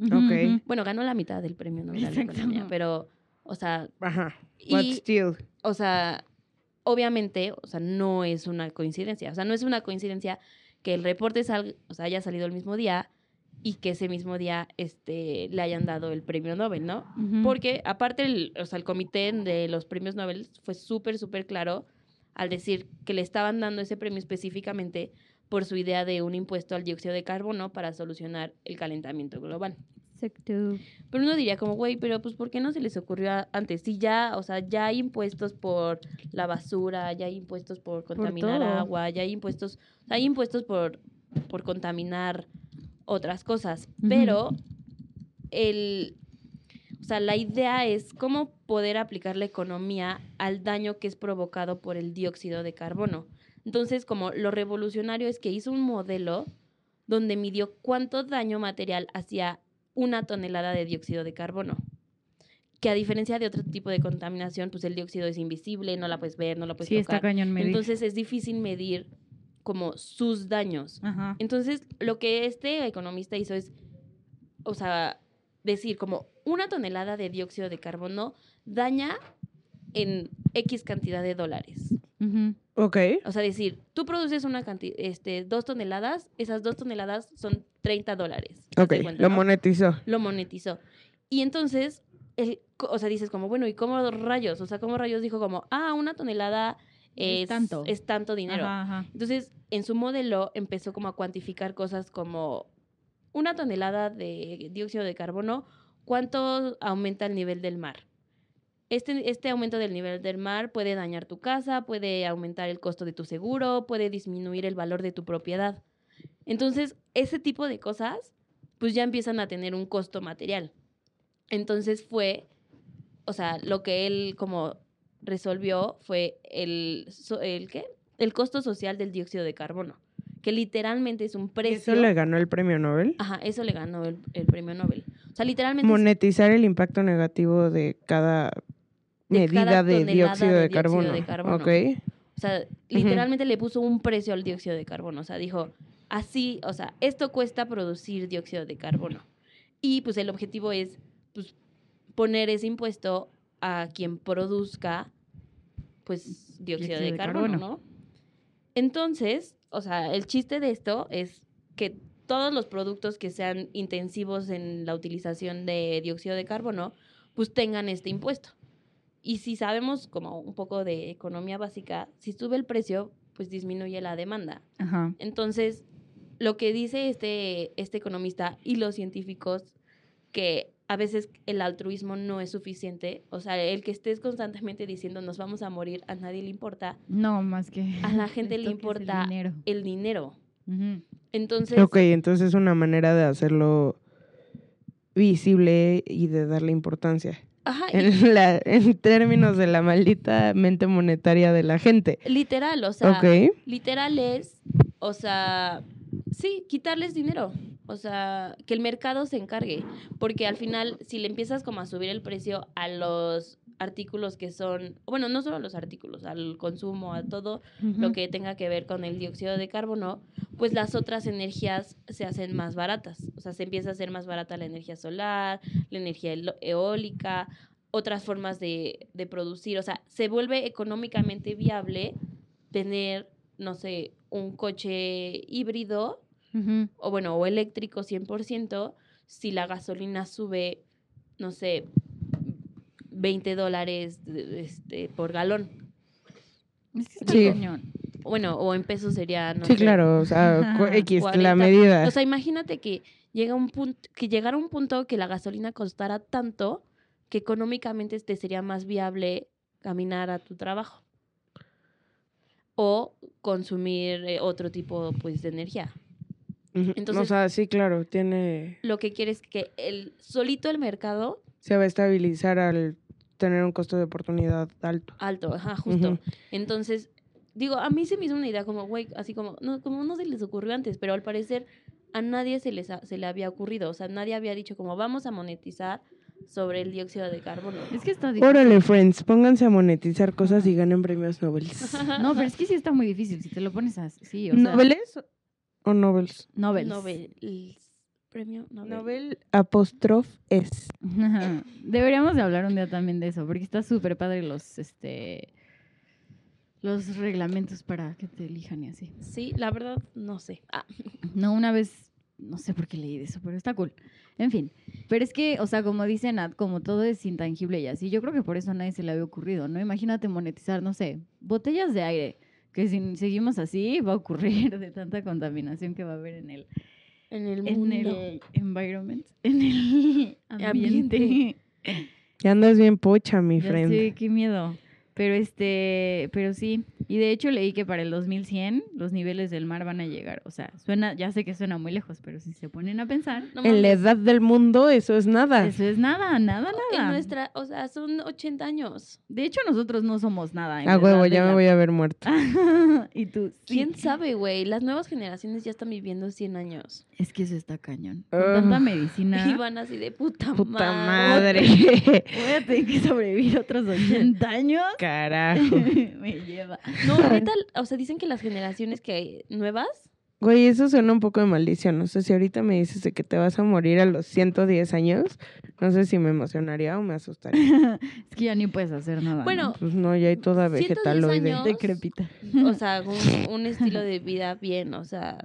Ok. Bueno, ganó la mitad del premio Nobel a la Exacto. economía, pero, o sea, Ajá. Y, still. o sea, obviamente, o sea, no es una coincidencia. O sea, no es una coincidencia que el reporte sal- o sea, haya salido el mismo día y que ese mismo día este, le hayan dado el premio Nobel, ¿no? Porque aparte, el, o sea, el comité de los premios Nobel fue súper, súper claro al decir que le estaban dando ese premio específicamente por su idea de un impuesto al dióxido de carbono para solucionar el calentamiento global. Exacto. Pero uno diría como, güey, pero pues ¿por qué no se les ocurrió antes? Si ya, o sea, ya hay impuestos por la basura, ya hay impuestos por contaminar agua, ya hay impuestos, hay impuestos por, por contaminar otras cosas. Pero el, o sea, la idea es cómo poder aplicar la economía al daño que es provocado por el dióxido de carbono. Entonces, como lo revolucionario es que hizo un modelo donde midió cuánto daño material hacía una tonelada de dióxido de carbono. Que a diferencia de otro tipo de contaminación, pues el dióxido es invisible, no la puedes ver, no la puedes Sí, está tocar. cañón medir. Entonces es difícil medir como sus daños. Ajá. Entonces, lo que este economista hizo es, o sea, decir como una tonelada de dióxido de carbono daña en X cantidad de dólares. Ok. O sea, decir, tú produces una cantidad, este, dos toneladas, esas dos toneladas son 30 dólares. Ok. cuenta, Lo ¿no? monetizó. Lo monetizó. Y entonces, el, o sea, dices como, bueno, ¿y cómo rayos? O sea, ¿cómo rayos dijo como, ah, una tonelada Es es, tanto. es tanto dinero? Ajá, ajá. Entonces, en su modelo empezó como a cuantificar cosas como una tonelada de dióxido de carbono, ¿cuánto aumenta el nivel del mar? Este, este aumento del nivel del mar puede dañar tu casa, puede aumentar el costo de tu seguro, puede disminuir el valor de tu propiedad. Entonces, ese tipo de cosas, pues ya empiezan a tener un costo material. Entonces fue, o sea, lo que él como resolvió fue el, el ¿qué? El costo social del dióxido de carbono, que literalmente es un ¿Y precio. ¿Eso le ganó el premio Nobel? Ajá, eso le ganó el, el premio Nobel. O sea, literalmente es- Monetizar el impacto negativo de cada De medida cada de dióxido de de, dióxido carbono. de carbono. Ok. O sea, literalmente le puso un precio al dióxido de carbono. O sea, dijo, así, o sea, esto cuesta producir dióxido de carbono. Y pues el objetivo es pues, poner ese impuesto a quien produzca pues dióxido, de, carbono, ¿no? Entonces, o sea, el chiste de esto es que todos los productos que sean intensivos en la utilización de dióxido de carbono, pues tengan este impuesto. Y si sabemos como un poco de economía básica, si sube el precio, pues disminuye la demanda. Ajá. Entonces, lo que dice este, este economista y los científicos, que a veces el altruismo no es suficiente, o sea, el que estés constantemente diciendo nos vamos a morir, a nadie le importa, No, más que. A la (laughs) gente le es el importa dinero. el dinero. Entonces, Ok, entonces es una manera de hacerlo visible y de darle importancia. Ajá, En, la, en términos de la maldita mente monetaria de la gente. literal, o sea, ok. literal es, o sea, sí, quitarles dinero. O sea, que el mercado se encargue. Porque al final, si le empiezas como a subir el precio a los artículos que son, bueno, no solo los artículos, al consumo, a todo lo que tenga que ver con el dióxido de carbono, pues las otras energías se hacen más baratas. O sea, se empieza a hacer más barata la energía solar, la energía eólica, otras formas de, de producir. O sea, se vuelve económicamente viable tener, no sé, un coche híbrido o bueno, o eléctrico 100%, si la gasolina sube, no sé, 20 dólares este, por galón. Es que está Sí. cañón. Bueno, o en pesos sería, no sí, sé, claro, o sea. (laughs) X, 40. la medida. O sea, imagínate que llega un punto, que llegara un punto que la gasolina costara tanto que económicamente te sería más viable caminar a tu trabajo. O consumir eh, otro tipo pues de energía. Entonces- o sea, sí, claro, tiene... Lo que quiere es que el solito el mercado Se va a estabilizar al tener un costo de oportunidad alto. alto, ajá, justo. Entonces, digo, a mí se me hizo una idea como, güey, así como no, como no se les ocurrió antes, pero al parecer a nadie se, les ha- se le había ocurrido. O sea, nadie había dicho como vamos a monetizar sobre el dióxido de carbono. Es que está difícil. Órale, friends, pónganse a monetizar cosas y ganen premios Nobel. (laughs) No, pero es que sí está muy difícil. Si te lo pones así, o sea. ¿Nobeles o Nobels? Nobel. Nobel, premio Nobel. Nobel apostrof es. Deberíamos de hablar un día también de eso, porque está súper padre los, este, los reglamentos para que te elijan y así. Sí, la verdad, no sé. Ah, (laughs) No, una vez, no sé por qué leí de eso, pero está cool. En fin, pero es que, o sea, como dice Nat, como todo es intangible y así, yo creo que por eso a nadie se le había ocurrido, ¿no? Imagínate monetizar, no sé, botellas de aire, que si seguimos así va a ocurrir (laughs) de tanta contaminación que va a haber en el, en el en mundo. el environment, (laughs) en el ambiente. Ambiente. Ya andas bien pocha, mi Ya friend. sé, qué miedo. Pero este, pero sí. Y de hecho leí que para el 2100 los niveles del mar van a llegar. O sea, suena, ya sé que suena muy lejos, pero si se ponen a pensar, No En la edad del mundo eso es nada. eso es nada, nada, En nada. nuestra, o sea, son 80 años. De hecho, nosotros no somos nada. en A huevo, ya me la- voy a ver muerto. (laughs) y tú, sí. ¿Quién sabe, güey? Las nuevas generaciones ya están viviendo 100 años. Es que eso está cañón. Con Ugh. tanta medicina. (laughs) Y van así de puta, Puta madre. madre. (laughs) Voy a tener que sobrevivir otros 80 años. Carajo. (laughs) Me lleva. No, neta, o sea, dicen que las generaciones que hay nuevas, Güey, eso suena un poco de maldición. No sé si ahorita me dices de que te vas a morir a los 110 años. No sé si me emocionaría o me asustaría. (laughs) Es que ya ni puedes hacer nada. Bueno, Pues no, ya hay toda 110 vegetaloide. años. Decrepita. o sea, un, un estilo de vida bien, o sea,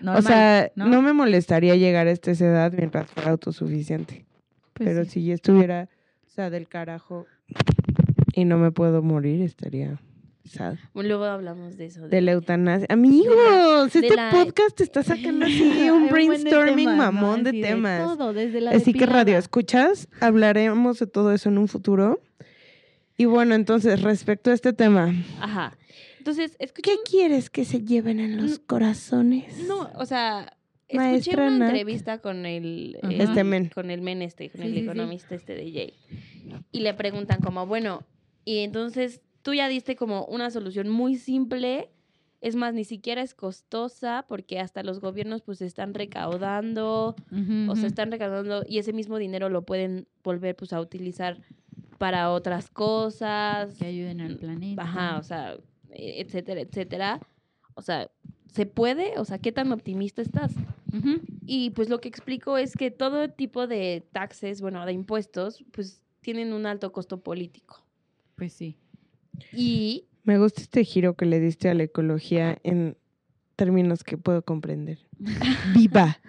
Normal, o sea, ¿no? ¿no? me molestaría llegar a esta edad mientras fuera autosuficiente. Pues pero sí. si ya estuviera, o sea, del carajo y no me puedo morir, estaría sad. luego hablamos de eso. De la eutanasia. Amigos, de este la- podcast está sacando así (laughs) un de brainstorming mamón de temas. todo, desde la Así que radio. ¿escuchas? Hablaremos de todo eso en un futuro. Y bueno, entonces, respecto a este tema, Ajá. Entonces, escucha. ¿qué quieres que se lleven en los No. corazones? No, o sea, escuché Maestra una Nat. entrevista con el, Ajá. eh, Este men. con el men este, con el sí, sí. economista este de Yale. Y le preguntan como, bueno, y entonces tú ya diste como una solución muy simple, es más, ni siquiera es costosa porque hasta los gobiernos pues están recaudando, o ujú. están recaudando y ese mismo dinero lo pueden volver pues a utilizar para otras cosas. que ayuden al planeta. Ajá, o sea, e- etcétera, etcétera. O sea, ¿se puede? O sea, ¿qué tan optimista estás? Y pues lo que explico es que todo tipo de taxes, bueno, de impuestos, pues tienen un alto costo político. Pues sí. Y Me gusta este giro que le diste a la ecología en términos que puedo comprender. (laughs) ¡Viva!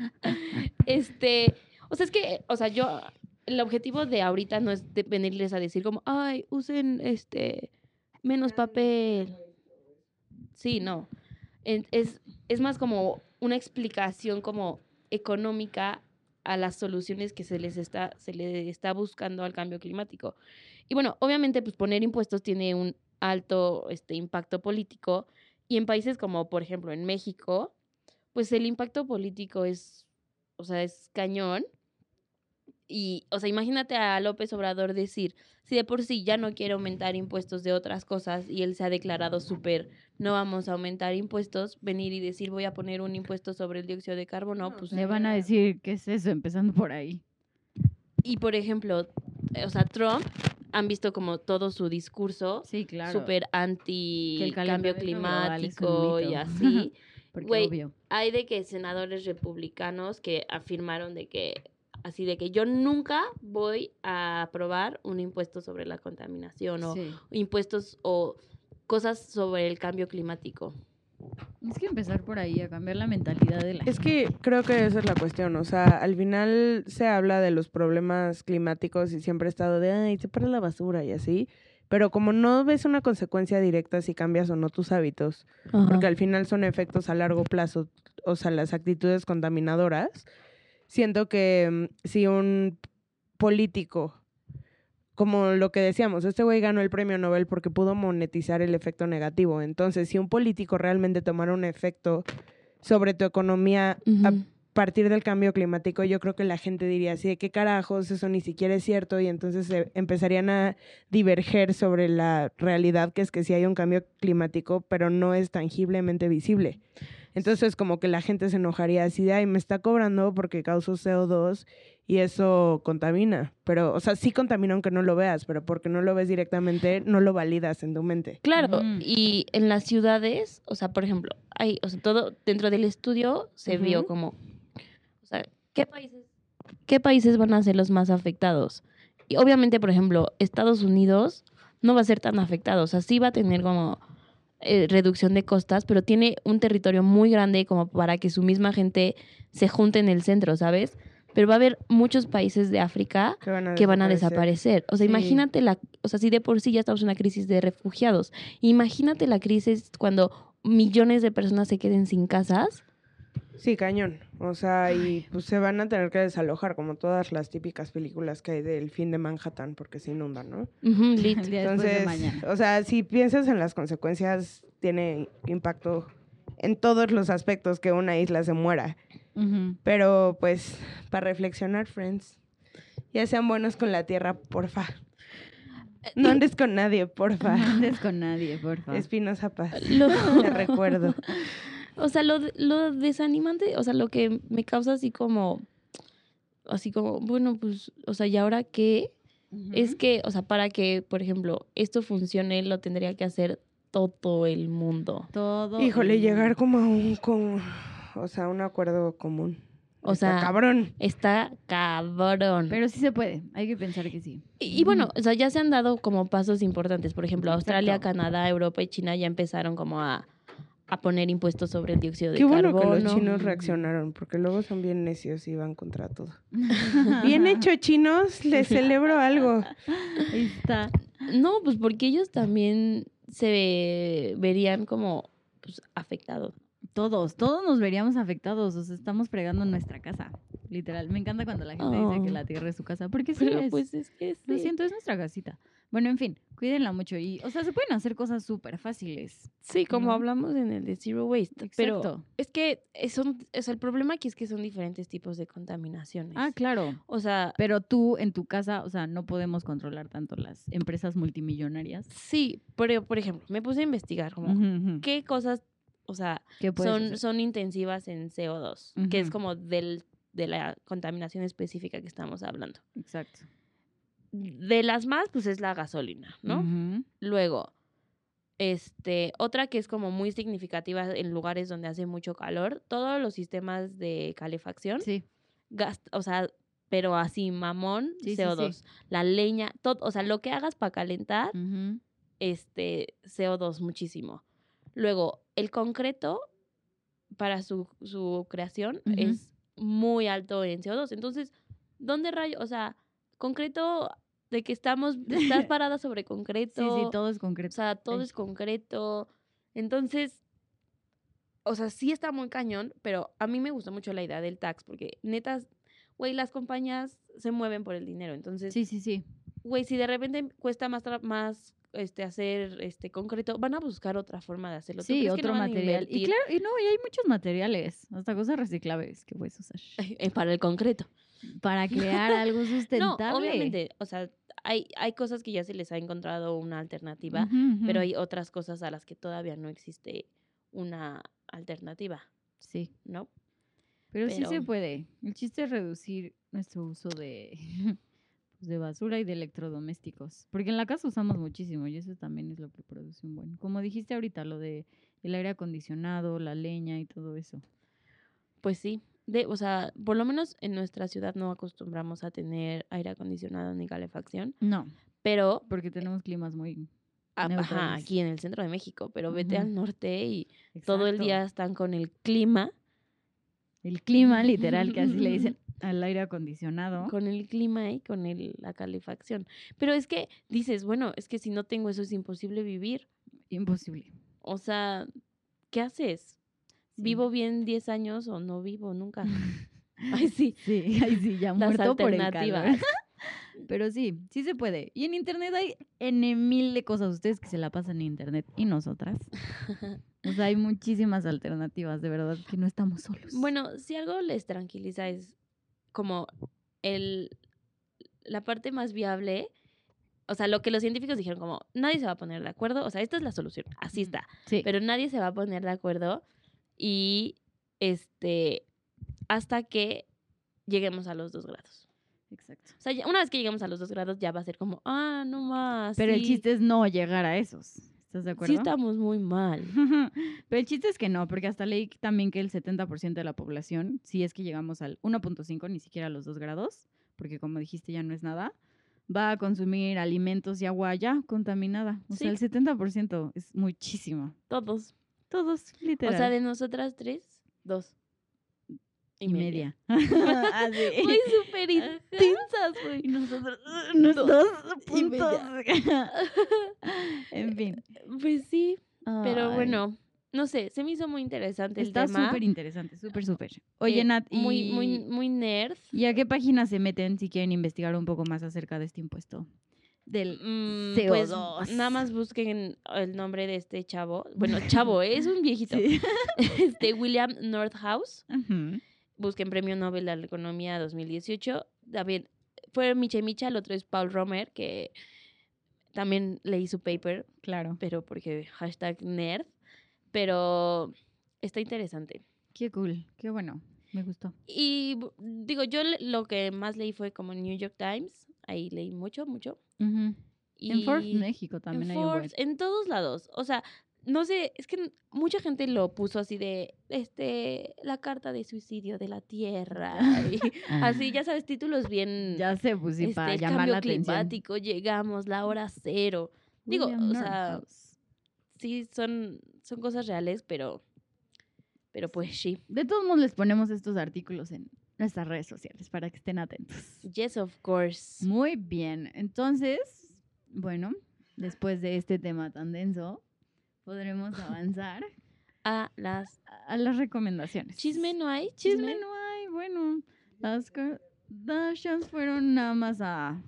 este, o sea, es que, o sea, yo, el objetivo de ahorita no es de venirles a decir como, ay, usen este, menos papel. Sí, no. Es, es más como una explicación como económica a las soluciones que se les está, se le está buscando al cambio climático. Y bueno, obviamente, pues poner impuestos tiene un alto este, impacto político. Y en países como, por ejemplo, en México, pues el impacto político es, o sea, es cañón. Y, o sea, imagínate a López Obrador decir, si de por sí ya no quiere aumentar impuestos de otras cosas y él se ha declarado súper, no vamos a aumentar impuestos, venir y decir, voy a poner un impuesto sobre el dióxido de carbono, pues... Le van a decir qué es eso, empezando por ahí. Y, por ejemplo, o sea, Trump, han visto como todo su discurso Sí, claro. súper anti Que el cambio climático y así. (laughs) Porque Güey, obvio. hay de que senadores republicanos que afirmaron de que así de que yo nunca voy a aprobar un impuesto sobre la contaminación o Sí. impuestos o cosas sobre el cambio climático. Es que empezar por ahí, a cambiar la mentalidad de la Es que creo que esa es la cuestión. O sea, al final se habla de los problemas climáticos y siempre ha estado de, ay, separa la basura y así. Pero como no ves una consecuencia directa si cambias o no tus hábitos, porque al final son efectos a largo plazo, o sea, las actitudes contaminadoras, siento que mm, si un político, como lo que decíamos, este güey ganó el premio Nobel porque pudo monetizar el efecto negativo. Entonces, si un político realmente tomara un efecto sobre tu economía a partir del cambio climático, yo creo que la gente diría así, de qué carajos, eso ni siquiera es cierto, y entonces se empezarían a diverger sobre la realidad que es que sí hay un cambio climático, pero no es tangiblemente visible. Entonces como que la gente se enojaría así de, ay, me está cobrando porque causó CO2 y eso contamina. Pero, o sea, sí contamina aunque no lo veas, pero porque no lo ves directamente, no lo validas en tu mente. Claro, y en las ciudades, o sea, por ejemplo, hay, o sea, todo dentro del estudio se vio como, o sea, ¿qué países, qué países van a ser los más afectados? Y obviamente, por ejemplo, Estados Unidos no va a ser tan afectado, o sea, sí va a tener como eh, reducción de costas, pero tiene un territorio muy grande como para que su misma gente se junte en el centro, ¿sabes? Pero va a haber muchos países de África Que van a que van a desaparecer. desaparecer. O sea, Sí. imagínate la, o sea, si de por sí ya estamos en una crisis de refugiados, imagínate la crisis cuando millones de personas se queden sin casas. Sí, cañón. O sea, y pues se van a tener que desalojar, como todas las típicas películas que hay del fin de Manhattan, porque se inundan, ¿no? Lit. Día después de Entonces, mañana. o sea, si piensas en las consecuencias, tiene impacto en todos los aspectos que una isla se muera. Ujú. Pero pues, para reflexionar, friends, ya sean buenos con la tierra, porfa. No andes con nadie, porfa. No andes con nadie, por favor. Espinosa Paz. Lo- Te recuerdo. (laughs) o sea, lo, de- lo desanimante, o sea, lo que me causa así como, así como, bueno, pues, o sea, ¿y ahora qué? Es que, o sea, para que, por ejemplo, esto funcione, lo tendría que hacer todo el mundo. todo. Híjole, el llegar como a un, con, o sea, un acuerdo común. O Está sea, cabrón. Está cabrón. Pero sí se puede, hay que pensar que sí. Y, y bueno, o sea, ya se han dado como pasos importantes. Por ejemplo, Australia, Exacto. Canadá, Europa y China ya empezaron como a, a poner impuestos sobre el dióxido de Qué bueno carbono. que los chinos reaccionaron, porque luego son bien necios y van contra todo. (laughs) Bien hecho, chinos, les celebro algo. Ahí está. No, pues porque ellos también se verían como pues, afectados. Todos, todos nos veríamos afectados. O sea, estamos fregando en nuestra casa. Literal. Me encanta cuando la gente dice que Oh. la tierra es su casa. Porque sí Pero es. pues es que Lo sí. siento, es nuestra casita. Bueno, en fin, cuídenla mucho. Y, o sea, se pueden hacer cosas súper fáciles. Sí, como ¿no? hablamos en el de Zero Waste. Pero es que es un, o sea, el problema aquí es que son diferentes tipos de contaminaciones. Ah, claro. O sea, Pero tú en tu casa, o sea, no podemos controlar tanto las empresas multimillonarias. sí, pero por ejemplo, me puse a investigar como qué cosas, o sea, ¿Qué puedes son, hacer? son intensivas en CO2, que es como del, de la contaminación específica que estamos hablando. Exacto. De las más, pues es la gasolina, ¿no? Luego, este, otra que es como muy significativa en lugares donde hace mucho calor, todos los sistemas de calefacción, Sí. gast- o sea, pero así mamón, Sí, sí, sí. CO2. La leña, todo, o sea, lo que hagas para calentar, este, CO2 muchísimo. Luego, el concreto para su, su creación es muy alto en CO2. Entonces, ¿dónde rayo? O sea, concreto de que estamos, (laughs) estás parada sobre Sí, concreto. sí, todo es O concreto. sea, todo es concreto. Entonces, o sea, sí está muy cañón, pero a mí me gustó mucho la idea del tax, porque netas, güey, las compañías se mueven por el dinero. Entonces, Sí, sí, sí. güey, si de repente cuesta más, más este, hacer este concreto, van a buscar otra forma de hacerlo. ¿Tú Sí, otro no material. Y claro, y no, y hay muchos materiales, hasta cosas reciclables que puedes usar (laughs) eh, para el concreto. para crear algo (laughs) No, sustentable. obviamente, o sea, hay, hay cosas que ya se les ha encontrado una alternativa, pero hay otras cosas a las que todavía no existe una alternativa, Sí, ¿no? pero, sí se puede. El chiste es reducir nuestro uso de, (laughs) pues, de basura y de electrodomésticos. Porque en la casa usamos muchísimo y eso también es lo que produce un buen. Como dijiste ahorita, lo de el aire acondicionado, la leña y todo eso. Pues sí, de, o sea, por lo menos en nuestra ciudad no acostumbramos a tener aire acondicionado ni calefacción, No, pero porque tenemos climas muy a- ajá, aquí en el centro de México, pero vete al norte y todo el día están con el clima, El clima, literal, que así le dicen al aire acondicionado. con el clima y con el, la calefacción. Pero es que dices, bueno, es que si no tengo eso es imposible vivir. Imposible. O sea, ¿qué haces? Sí. ¿Vivo bien 10 años o no vivo nunca? (laughs) Ay, sí. Sí, ay, sí, ya Las muerto por el calor. (laughs) Pero sí, sí se puede. Y en internet hay N mil de cosas. Ustedes que se la pasan en internet y nosotras. (laughs) O sea, hay muchísimas alternativas, de verdad, que no estamos solos. Bueno, si algo les tranquiliza es como el la parte más viable, o sea, lo que los científicos dijeron como nadie se va a poner de acuerdo, o sea, esta es la solución, así está, sí. pero nadie se va a poner de acuerdo y este hasta que lleguemos a los dos grados. Exacto. O sea, ya- una vez que lleguemos a los dos grados ya va a ser como, ah, no más. Pero el chiste es no llegar a esos. ¿Estás de acuerdo? sí estamos muy mal. (laughs) Pero el chiste es que no, porque hasta leí también que el 70% de la población, si es que llegamos al 1.5, ni siquiera a los 2 grados, porque como dijiste ya no es nada, va a consumir alimentos y agua ya contaminada. O sea, el Sí. 70% es muchísimo. Todos. Todos, literal. O sea, de nosotras tres, dos. Y media. Así. (laughs) Fue súper intensas, güey. Y nosotros, (laughs) Dos puntos. (laughs) en fin. Pues sí, pero bueno, no sé, se me hizo muy interesante Está el tema. súper interesante, súper, súper. Oye, eh, Nat, y, Muy, muy, muy nerd. ¿y a qué página se meten si quieren investigar un poco más acerca de este impuesto? Del Mm, CO2. Pues nada más busquen el nombre de este chavo. Bueno, chavo, es un viejito. Sí. Este William Nordhaus. Ujú. Busquen Premio Nobel de la Economía 2018. También fue Micha Micha, el otro es Paul Romer, que también leí su paper, Claro. pero porque hashtag nerd. Pero está interesante. Qué cool, qué bueno. Me gustó. Y digo, yo lo que más leí fue como New York Times. Ahí leí mucho, mucho. En Forbes México también en hay. Forbes, en todos lados. O sea, no sé, es que mucha gente lo puso así de, este, la carta de suicidio de la Tierra. (laughs) y así, ya sabes, títulos bien, Ya sé, pues sí, este, para el llamar cambio la atención. climático, llegamos, la hora cero. Digo, William o sea. Sí, son, son cosas reales, pero, pero pues sí. De todos modos les ponemos estos artículos en nuestras redes sociales para que estén atentos. Yes, of course. Muy bien, entonces, bueno, después de este tema tan denso, podremos avanzar. a las... A las recomendaciones. ¿Chisme no hay? Chisme no hay. Bueno, las Kardashians fueron nada más a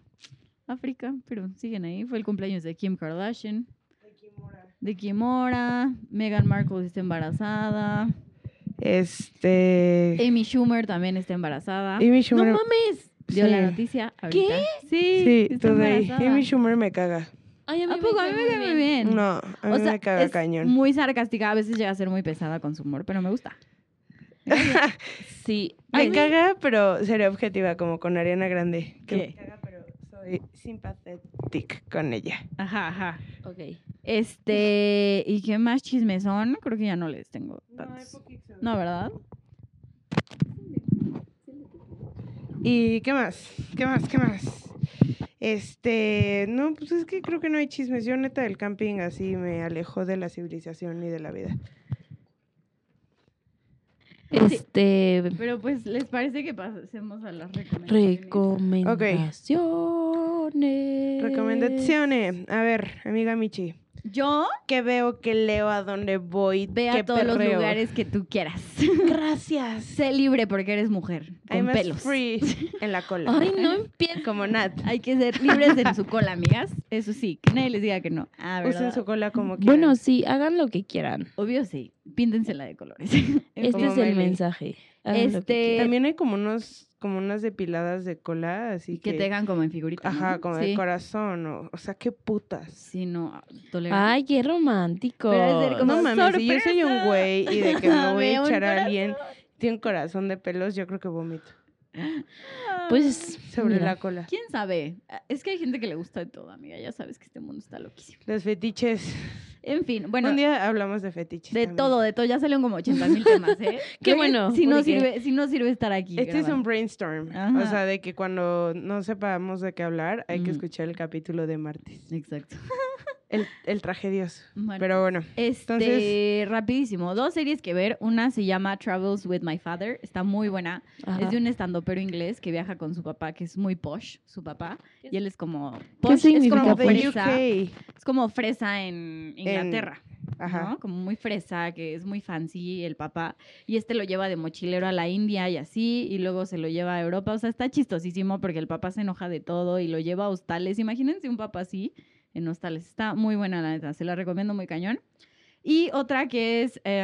África, pero siguen ahí. Fue el cumpleaños de Kim Kardashian, de Kimora. Meghan Markle está embarazada. Este. Amy Schumer también está embarazada. Amy ¡No mames! Dio sí. la noticia ahorita. Sí, Sí, está embarazada. Amy Schumer me caga. Ay, a mí ¿A poco? A mí me cae muy bien. No, a mí O sea, me caga es cañón. muy sarcástica, a veces llega a ser muy pesada con su humor, pero me gusta. (laughs) Sí. Me mí- caga, pero seré objetiva, como con Ariana Grande. Que ¿Qué? me caga, pero soy sympathetic con ella. Ajá, ajá. Ok. Este, ¿y qué más chismes son? Creo que ya no les tengo tantos. No, ¿verdad? ¿Y qué más? ¿Qué más? ¿Qué más? Este, no, pues es que creo que no hay chismes. Yo neta del camping así me alejó de la civilización y de la vida. Este... Pero pues, ¿les parece que pasemos a las recomendaciones? Recomendaciones. Recomendaciones. A ver, amiga Michi. Yo ¿Qué veo? ¿Qué leo? ¿A dónde voy? ve ¿Qué a todos los lugares que tú quieras. Gracias. sé libre porque eres mujer, con I'm pelos. free en la cola. Ay, no empieces. Como Nat. Hay que ser libres en su cola, amigas. Eso sí, que nadie les diga que no. Ah, ¿verdad? Usen su cola como quieran. Bueno, sí, hagan lo que quieran. Obvio sí. Píntensela de colores. Este Como es el Miley. mensaje. Hagan que Este. También hay como unos, como unas depiladas de cola, así que que. te hagan como en figurita. ¿no? Ajá, como de sí. corazón, o, o sea, qué putas. Sí, no, tolerante. Ay, qué romántico. Pero es como- No mames, si yo soy un güey y de que me (laughs) voy a echar a alguien, tiene un corazón de pelos, yo creo que vomito. Pues, Sobre mira. la cola. ¿Quién sabe? Es que hay gente que le gusta de todo, amiga. Ya sabes que este mundo está loquísimo. Los fetiches. En fin, bueno, un día hablamos de fetiches. de también. todo, de todo. Ya salieron como 80 mil temas, ¿eh? (laughs) Qué bueno, Si no, sirve, si no sirve estar aquí. Este es un brainstorm. O sea, de que cuando no sepamos de qué hablar, hay que escuchar el capítulo de martes. Exacto. (laughs) El, el tragedioso. Pero bueno. Este, Entonces- rapidísimo. Dos series que ver. Una se llama Travels with My Father. Está muy buena. Ajá. Es de un estandopero inglés que viaja con su papá, que es muy posh, su papá. Y él es como... ¿Qué Posh, es significa como posh? fresa. UK. Es como fresa en Inglaterra. Ajá. ¿no? Como muy fresa, que es muy fancy el papá. Y este lo lleva de mochilero a la India y así, y luego se lo lleva a Europa. O sea, está chistosísimo porque el papá se enoja de todo y lo lleva a hostales. Imagínense un papá así en hostales. Está muy buena, la neta. Se la recomiendo muy cañón. Y otra que es, eh,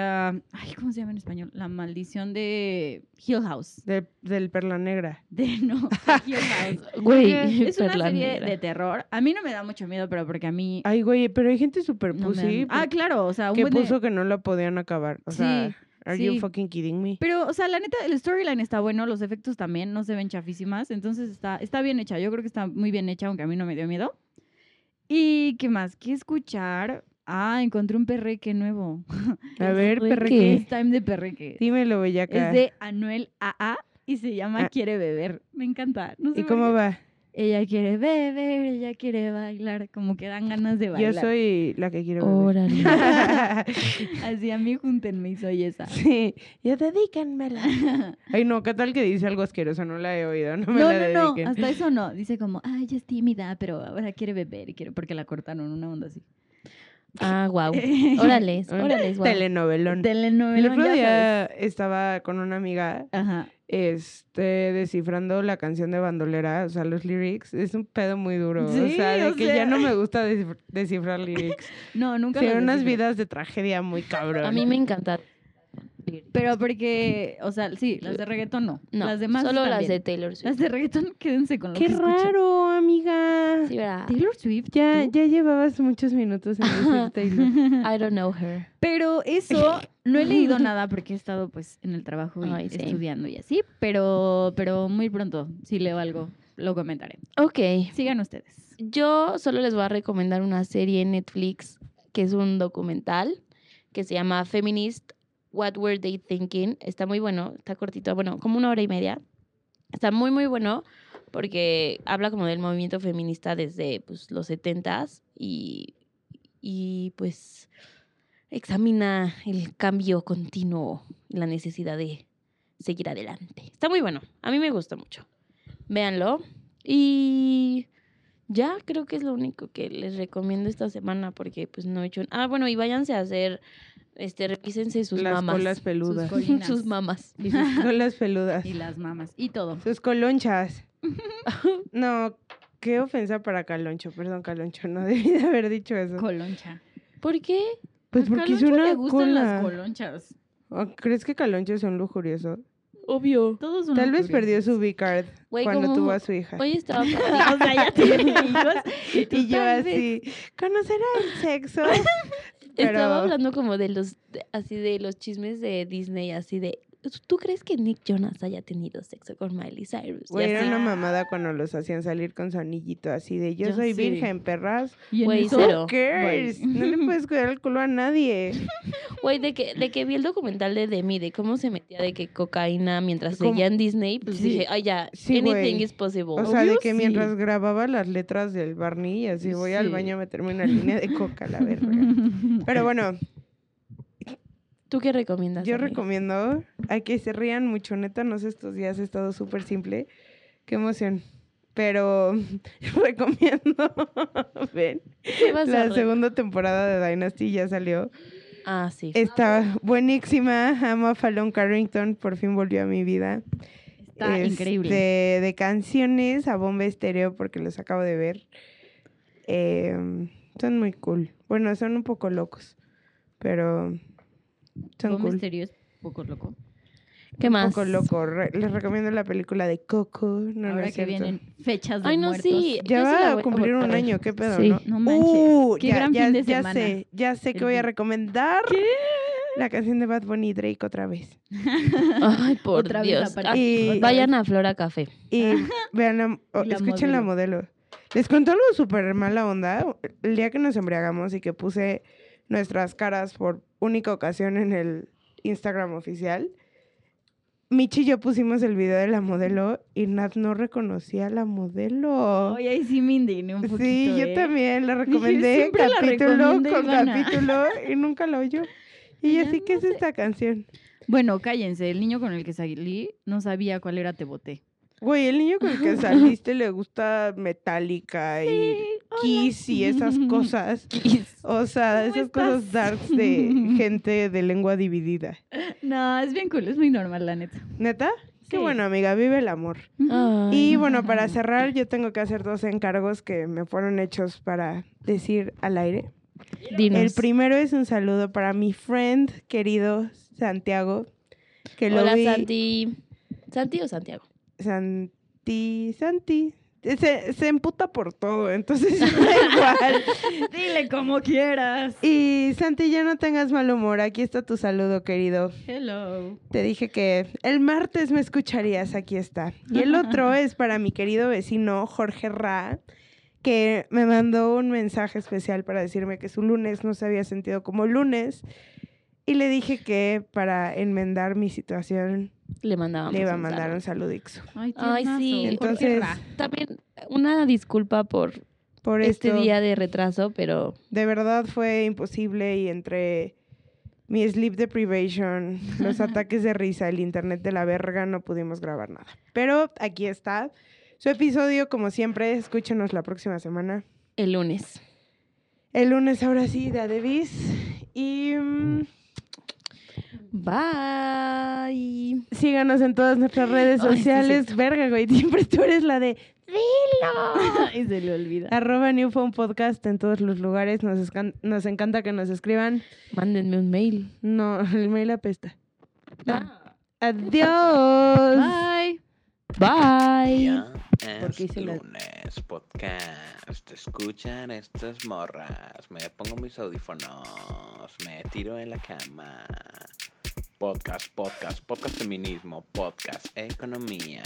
ay, ¿cómo se llama en español? La maldición de Hill House. De- del Perla Negra. De, no, de Hill (laughs) House. Güey, Es una perla serie negra. de terror. A mí no me da mucho miedo, pero porque a mí... Ay, güey, pero hay gente súper no pussy. Ah, claro, o sea, un que buen de- puso que no lo podían acabar. O Sí, sea, are you sí. fucking kidding me? Pero, o sea, la neta, el storyline está bueno, los efectos también, no se ven chafísimas, entonces está, está bien hecha. Yo creo que está muy bien hecha, aunque a mí no me dio miedo. ¿Y qué más? ¿Qué escuchar? Ah, encontré un perreque nuevo. (laughs) A ver, perreque. Es Time de Perreque. Dímelo, bellaca. Es de Anuel AA y se llama Ah. Quiere Beber. Me encanta. No sé ¿Y cómo qué. va? Ella quiere beber, ella quiere bailar, como que dan ganas de bailar. Yo soy la que quiero beber. Órale. (laughs) Así a mí júntenme y soy esa. sí, ya dedícanmela. Ay, no, ¿qué tal que dice algo asqueroso? No la he oído, (laughs) no me No, la no, no, hasta eso no. Dice como, ay, ella es tímida, pero ahora quiere beber y quiere, porque la cortaron, una onda así. Ah, (laughs) wow. Órales, Un órales, guau. Telenovelón. Telenovela. El otro día estaba con una amiga Ajá. este, descifrando la canción de Bandolera, o sea, los lyrics. Es un pedo muy duro. o sea, de o que sea. ya no me gusta descif- descifrar lyrics. (laughs) No, nunca Tiene unas vidas de tragedia muy cabrón. A mí me encanta. Pero porque, o sea, sí, las de reggaetón no. No, las demás solo las de Taylor Swift. Las de reggaetón, (laughs) quédense con lo ¡Qué que raro, amiga! Sí, ¿verdad? Taylor Swift. Ya, ¿tú? ya llevabas muchos minutos en decir (laughs) Taylor. I don't know her. Pero eso, no he leído (laughs) nada porque he estado pues en el trabajo y Ay, sí. estudiando y así, pero, pero muy pronto, si leo algo, lo comentaré. Ok. Sigan ustedes. Yo solo les voy a recomendar una serie en Netflix que es un documental que se llama Feminist What Were They Thinking. Está muy bueno, está cortito, bueno, como una hora y media. Está muy, muy bueno porque habla como del movimiento feminista desde pues, los setentas y, y pues examina el cambio continuo y la necesidad de seguir adelante. Está muy bueno, a mí me gusta mucho. Véanlo. Y ya creo que es lo único que les recomiendo esta semana porque pues no he hecho... Ah, bueno, y váyanse a hacer Este, revísense sus Las mamas. colas peludas. Sus (laughs) colinas. sus mamas. (laughs) Y sus colas peludas. Y las mamas. Y todo. Sus colonchas. (laughs) No, qué ofensa para Caloncho. Perdón, Caloncho. No debí de haber dicho eso. Coloncha. ¿Por qué? Pues A porque es una le gustan las cola. colonchas. ¿O ¿Crees que Caloncho es un lujurioso? Obvio. Todos son Tal vez perdió su V-card cuando como- tuvo a su hija. Hoy estaba... o sea, ya tiene hijos. Y, yo tal vez- así, ¿conocerá el sexo? Estaba hablando como de los, así de los chismes de Disney, así de, ¿tú crees que Nick Jonas haya tenido sexo con Miley Cyrus? Güey, era una mamada cuando los hacían salir con su anillito así de yo Ya soy sé. virgen, perras. Güey? No le puedes cuidar el culo a nadie. (laughs) Güey, de que, de que vi el documental de Demi, de cómo se metía de que cocaína mientras ¿Cómo? seguía en Disney, pues Sí. dije, ay, ya, Sí, anything güey. is possible. O sea, de Obvio, que sí. mientras grababa las letras del Barney así voy al Sí. baño a meterme una línea de coca, la verga. (laughs) Pero bueno, ¿Tú qué recomiendas? yo amiga? recomiendo a que se rían mucho. Neta, no sé, estos días he estado súper simple. Qué emoción. Pero (laughs) recomiendo. (laughs) Ven. ¿Qué vas a La segunda temporada de Dynasty ya salió. Ah, sí. Está buenísima. Amo a Fallon Carrington. Por fin volvió a mi vida. Está Este, increíble. De canciones a bomba estéreo, porque los acabo de ver. Em, son muy cool. Bueno, son un poco locos. Pero son cool. Estéreo es poco loco. ¿Qué un más? poco loco. Re- les recomiendo la película de Coco. No, no Ahora es que cierto. vienen fechas de Ay, no, muertos. sí. Ya va a cumplir un año, qué pedo, Sí. ¿no? No manches. Uh, Qué ya, gran ya- fin de ya semana. sé, ya sé que voy a recomendar la canción de Bad Bunny y Drake otra vez. (laughs) Ay, por Otra vez Dios. Ah, Y- Vayan a Flora Café. Y (laughs) vean, (laughs) la, escuchen la modelo. Les cuento algo súper mala onda. El día que nos embriagamos y que puse nuestras caras por única ocasión en el Instagram oficial, Michi y yo pusimos el video de la modelo y Nat no reconocía a la modelo. Oye, ahí sí me indigné un poquito. Sí, yo ¿eh? también la recomendé capítulo con Ivana. capítulo y nunca la oyó. Y yo así, ¿qué no es sé. esta canción? Bueno, cállense. El niño con el que salí no sabía cuál era Te Boté. Güey, el niño con el que (laughs) saliste le gusta Metallica y Kiss y esas (laughs) cosas. O sea, ¿Cómo esas cosas darks de (laughs) gente de lengua dividida. No, es bien cool. Es muy normal, la neta. ¿Neta? Qué bueno, amiga, vive el amor. Y no. bueno, para cerrar, yo tengo que hacer dos encargos que me fueron hechos para decir al aire. Dinos. El primero es un saludo para mi friend querido Santiago, que lo Hola, vi. Santi. ¿Santi o Santiago? Santi, Santi. Se, se emputa por todo, entonces (laughs) da igual. Dile como quieras. Y Santi, ya no tengas mal humor. Aquí está tu saludo, querido. Hello. Te dije que el martes me escucharías, aquí está. Y el (laughs) otro es para mi querido vecino Jorge Ra, que me mandó un mensaje especial para decirme que su lunes no se había sentido como lunes. Y le dije que para enmendar mi situación Le mandábamos. le iba a mandar un saludixo. Ay, Ay, sí. Entonces. También una disculpa por Por este esto, día de retraso, pero de verdad fue imposible y entre mi sleep deprivation, (laughs) los ataques de risa, el internet de la verga, no pudimos grabar nada. Pero aquí está su episodio, como siempre, escúchenos la próxima semana. el lunes. El lunes ahora sí, de Adebis. Y mm, Bye. síganos en todas nuestras redes (laughs) Ay, sí, sociales. Verga, güey, siempre tú eres la de (laughs) Y se le olvida. arroba New Phone Podcast en todos los lugares. Nos, nos encanta que nos escriban. Mándenme un mail. No, (laughs) el mail apesta. Ah. Adiós. Bye. Bye. Ya Porque es hice la- lunes, podcast. Escuchan estas morras. Me pongo mis audífonos. Me tiro en la cama. Podcast, podcast, podcast feminismo, podcast economía.